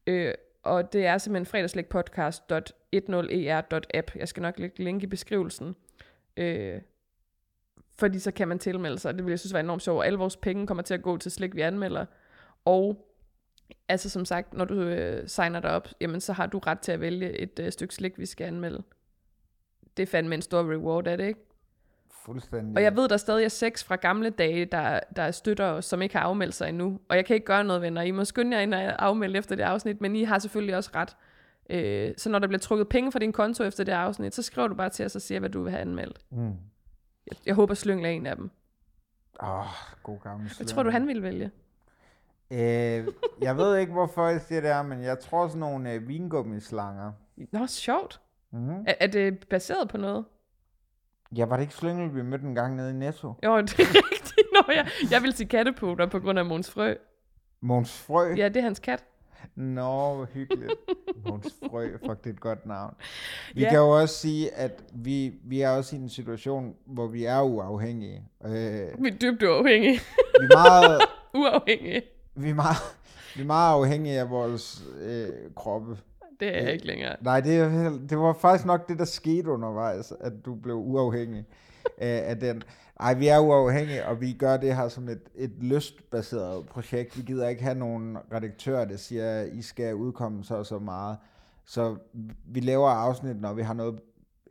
Øh, og det er simpelthen fredagslægpodcast.10er.app. E jeg skal nok lægge link i beskrivelsen. Øh, fordi så kan man tilmelde sig. Det vil jeg synes var enormt sjovt. Alle vores penge kommer til at gå til slik, vi anmelder. Og altså som sagt, når du øh, signer dig op, jamen så har du ret til at vælge et øh, stykke slik, vi skal anmelde. Det er fandme en stor reward, er det ikke? Fuldstændig. Og jeg ved, der stadig er seks fra gamle dage, der, der støtter os, som ikke har afmeldt sig endnu. Og jeg kan ikke gøre noget, venner. I må skynde jer ind og afmelde efter det afsnit, men I har selvfølgelig også ret. Øh, så når der bliver trukket penge fra din konto efter det afsnit, så skriver du bare til os og siger, hvad du vil have anmeldt. Mm. Jeg, jeg håber, Slyngel er en af dem. Åh, oh, god gammel Hvad tror du, han ville vælge? Øh, jeg ved ikke, hvorfor jeg siger det her, men jeg tror sådan nogle øh, vingummislanger. Nå, sjovt. Mm. Er, er det baseret på noget? Ja, var det ikke Slyngel, vi mødte en gang nede i Netto? Jo, det er rigtigt. Nå, jeg, jeg vil sige katteputer på grund af Måns Frø. Måns Frø? Ja, det er hans kat. Nå, hvor hyggeligt. Måns Frø, fuck, det er et godt navn. Vi Ja. kan jo også sige, at vi, vi er også i en situation, hvor vi er uafhængige. Øh, Vi er dybt uafhængige. vi, er meget, uafhængige. vi, er meget, vi er meget afhængige af vores øh, kroppe. Det er jeg Øh, ikke længere. Nej, det, er, det var faktisk nok det, der skete undervejs, at du blev uafhængig af, af den. Ej, vi er uafhængige, og vi gør det her som et, et lystbaseret projekt. Vi gider ikke have nogen redaktør, der siger, at I skal udkomme så og så meget. Så vi laver afsnit, når vi har noget,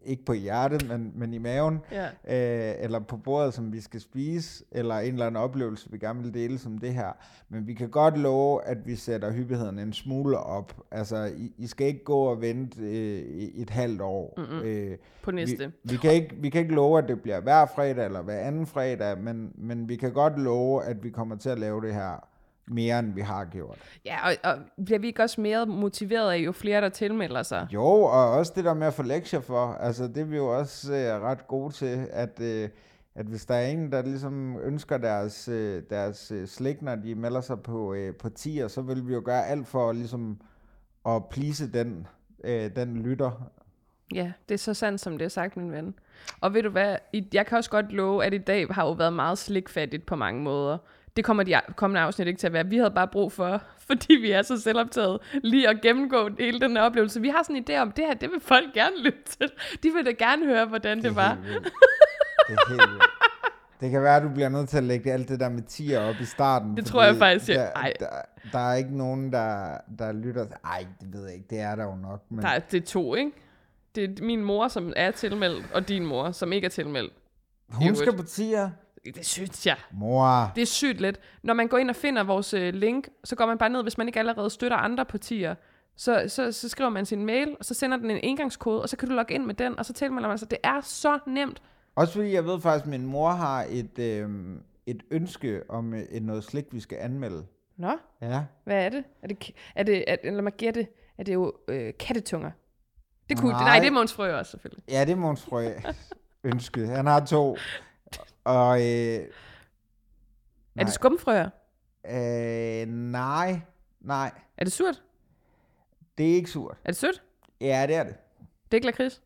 ikke på hjertet, men, men i maven, Ja. øh, eller på bordet, som vi skal spise, eller en eller anden oplevelse, vi gerne vil dele som det her. Men vi kan godt love, at vi sætter hyppigheden en smule op. Altså, I, I skal ikke gå og vente øh, et halvt år. Mm-mm. Øh, På næste. vi, vi, kan ikke, vi kan ikke love, at det bliver hver fredag eller hver anden fredag, men, men vi kan godt love, at vi kommer til at lave det her mere, end vi har gjort. Ja, og, og bliver vi ikke også mere motiveret af, jo flere der tilmelder sig? Jo, og også det der med at få lektier for, altså det er vi jo også øh, ret gode til, at, øh, at hvis der er en, der ligesom ønsker deres, øh, deres øh, slik, når de melder sig på, øh, på tier, så vil vi jo gøre alt for ligesom at please den, øh, den lytter. Ja, det er så sandt, som det er sagt, min ven. Og ved du hvad, jeg kan også godt love, at i dag har jo været meget slikfattigt på mange måder. Det kommer de kommende afsnit ikke til at være. Vi havde bare brug for, fordi vi er så selvoptaget, lige at gennemgå hele den her oplevelse. Vi har sådan en idé om, det her, det vil folk gerne lytte til. De vil da gerne høre, hvordan det, det var. Det er helt vildt. Det kan være, at du bliver nødt til at lægge alt det der med tier op i starten. Det tror jeg faktisk, ja. Der, Ej. der, der er ikke nogen, der, der lytter. Ej, det ved jeg ikke. Det er der jo nok. Men Der er, det er to, ikke? Det er min mor, som er tilmeldt, og din mor, som ikke er tilmeldt. hun skal på tier. Det synes jeg. Mor. Det er sygt let. Når man går ind og finder vores øh, link, så går man bare ned, hvis man ikke allerede støtter andre partier, så, så, så skriver man sin mail, og så sender den en engangskode, og så kan du logge ind med den, og så tilmelder man sig. Det er så nemt. Også fordi jeg ved faktisk, at min mor har et, øh, et ønske om øh, noget slik, vi skal anmelde. Nå, Ja. hvad er det? Er det, er det er, lad mig gætte, er det jo øh, kattetunger? Det kunne, nej. Nej. det er Måns Frø også, selvfølgelig. Ja, det er Måns Frø ønske. Han har to. Og øh, Er det skumfrøer? øh, nej, nej. Er det surt? Det er ikke surt. Er det sødt? Ja, det er det. Det er ikke lakrids?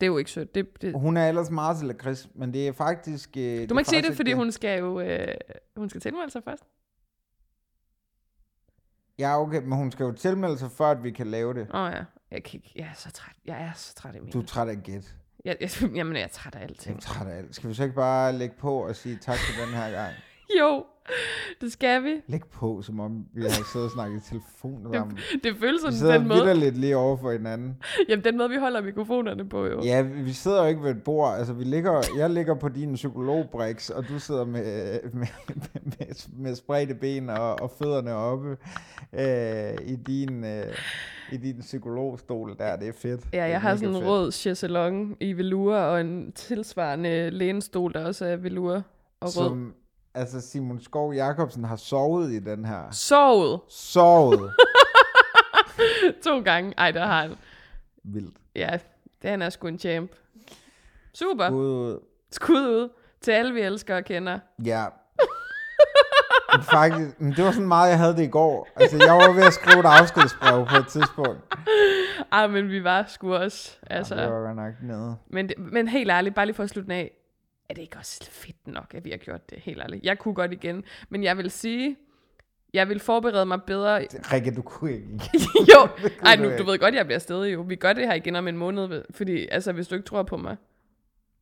Det er jo ikke sødt. Det, det, Hun er ellers meget til lakrids, men det er faktisk... Øh, du må ikke sige det, fordi hun skal jo øh, hun skal tilmelde sig først. Ja, okay, men hun skal jo tilmelde sig, før at vi kan lave det. Åh oh, ja. Jeg, kan ikke, jeg er så træt. Jeg er så træt, Emil. Du er træt af gæt. Jeg, jeg, jamen, jeg er træt af Jeg alting. er træt af alt. Skal vi så ikke bare lægge på og sige tak for den her gang? Jo, det skal vi. Læg på, som om vi har siddet og snakket i telefon sammen. Det føles Vi sådan sidder den måde, vidderligt lige over for hinanden. jamen, den måde, vi holder mikrofonerne på, jo. Ja, vi vi sidder jo ikke ved et bord. Altså, vi ligger, jeg ligger på din psykologbriks, og du sidder med, med, med, med spredte ben og, og fødderne oppe øh, i, din, øh, i din psykologstol der. Det er fedt. Det Ja, jeg har sådan en rød chaiselong i velour, og en tilsvarende lænestol, der også er velour og rød. Som, altså, Simon Skov Jacobsen har sovet i den her. Sovet Sovet. to gange. Ej, der har han. Vildt. Ja, det han er sgu en champ. Super. Ud, ud. Skud ud til alle, vi elsker og kender. Ja. Men Faktisk, men det var sådan meget, jeg havde det i går. Altså, jeg var ved at skrive et afskedsbrev på et tidspunkt. Ej, men vi var sgu også. Altså, Det var godt nok nede. men, det, men helt ærligt, bare lige for at slutte af. Er det ikke også fedt nok, at vi har gjort det? Helt ærligt. Jeg kunne godt igen. Men jeg vil sige, jeg vil forberede mig bedre. Rikke, du kunne ikke. jo, ej, nu, du ved godt, jeg bliver stadig jo. Vi gør det her igen om en måned, fordi altså, hvis du ikke tror på mig.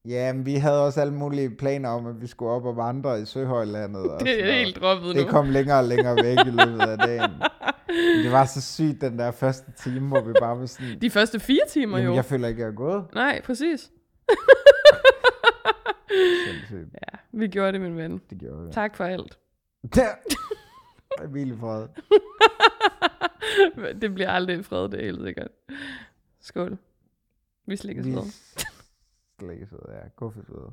Ja, men vi havde også alle mulige planer om, at vi skulle op og vandre i Søhøjlandet. Og Det er helt droppet nu. Det kom længere og længere væk i løbet af dagen. Men det var så sygt, den der første time, hvor vi bare var sådan... De første fire timer Jamen, jo. jeg føler ikke, jeg er gået. Nej, præcis. Sindssygt. Ja, vi gjorde det, min ven. Det gjorde vi. Tak for alt. Der. Emil i fred. det bliver aldrig en fred, det er helt sikkert. Skål. Vi slikkes Vi videre. slikkes videre, ja. Guffes videre.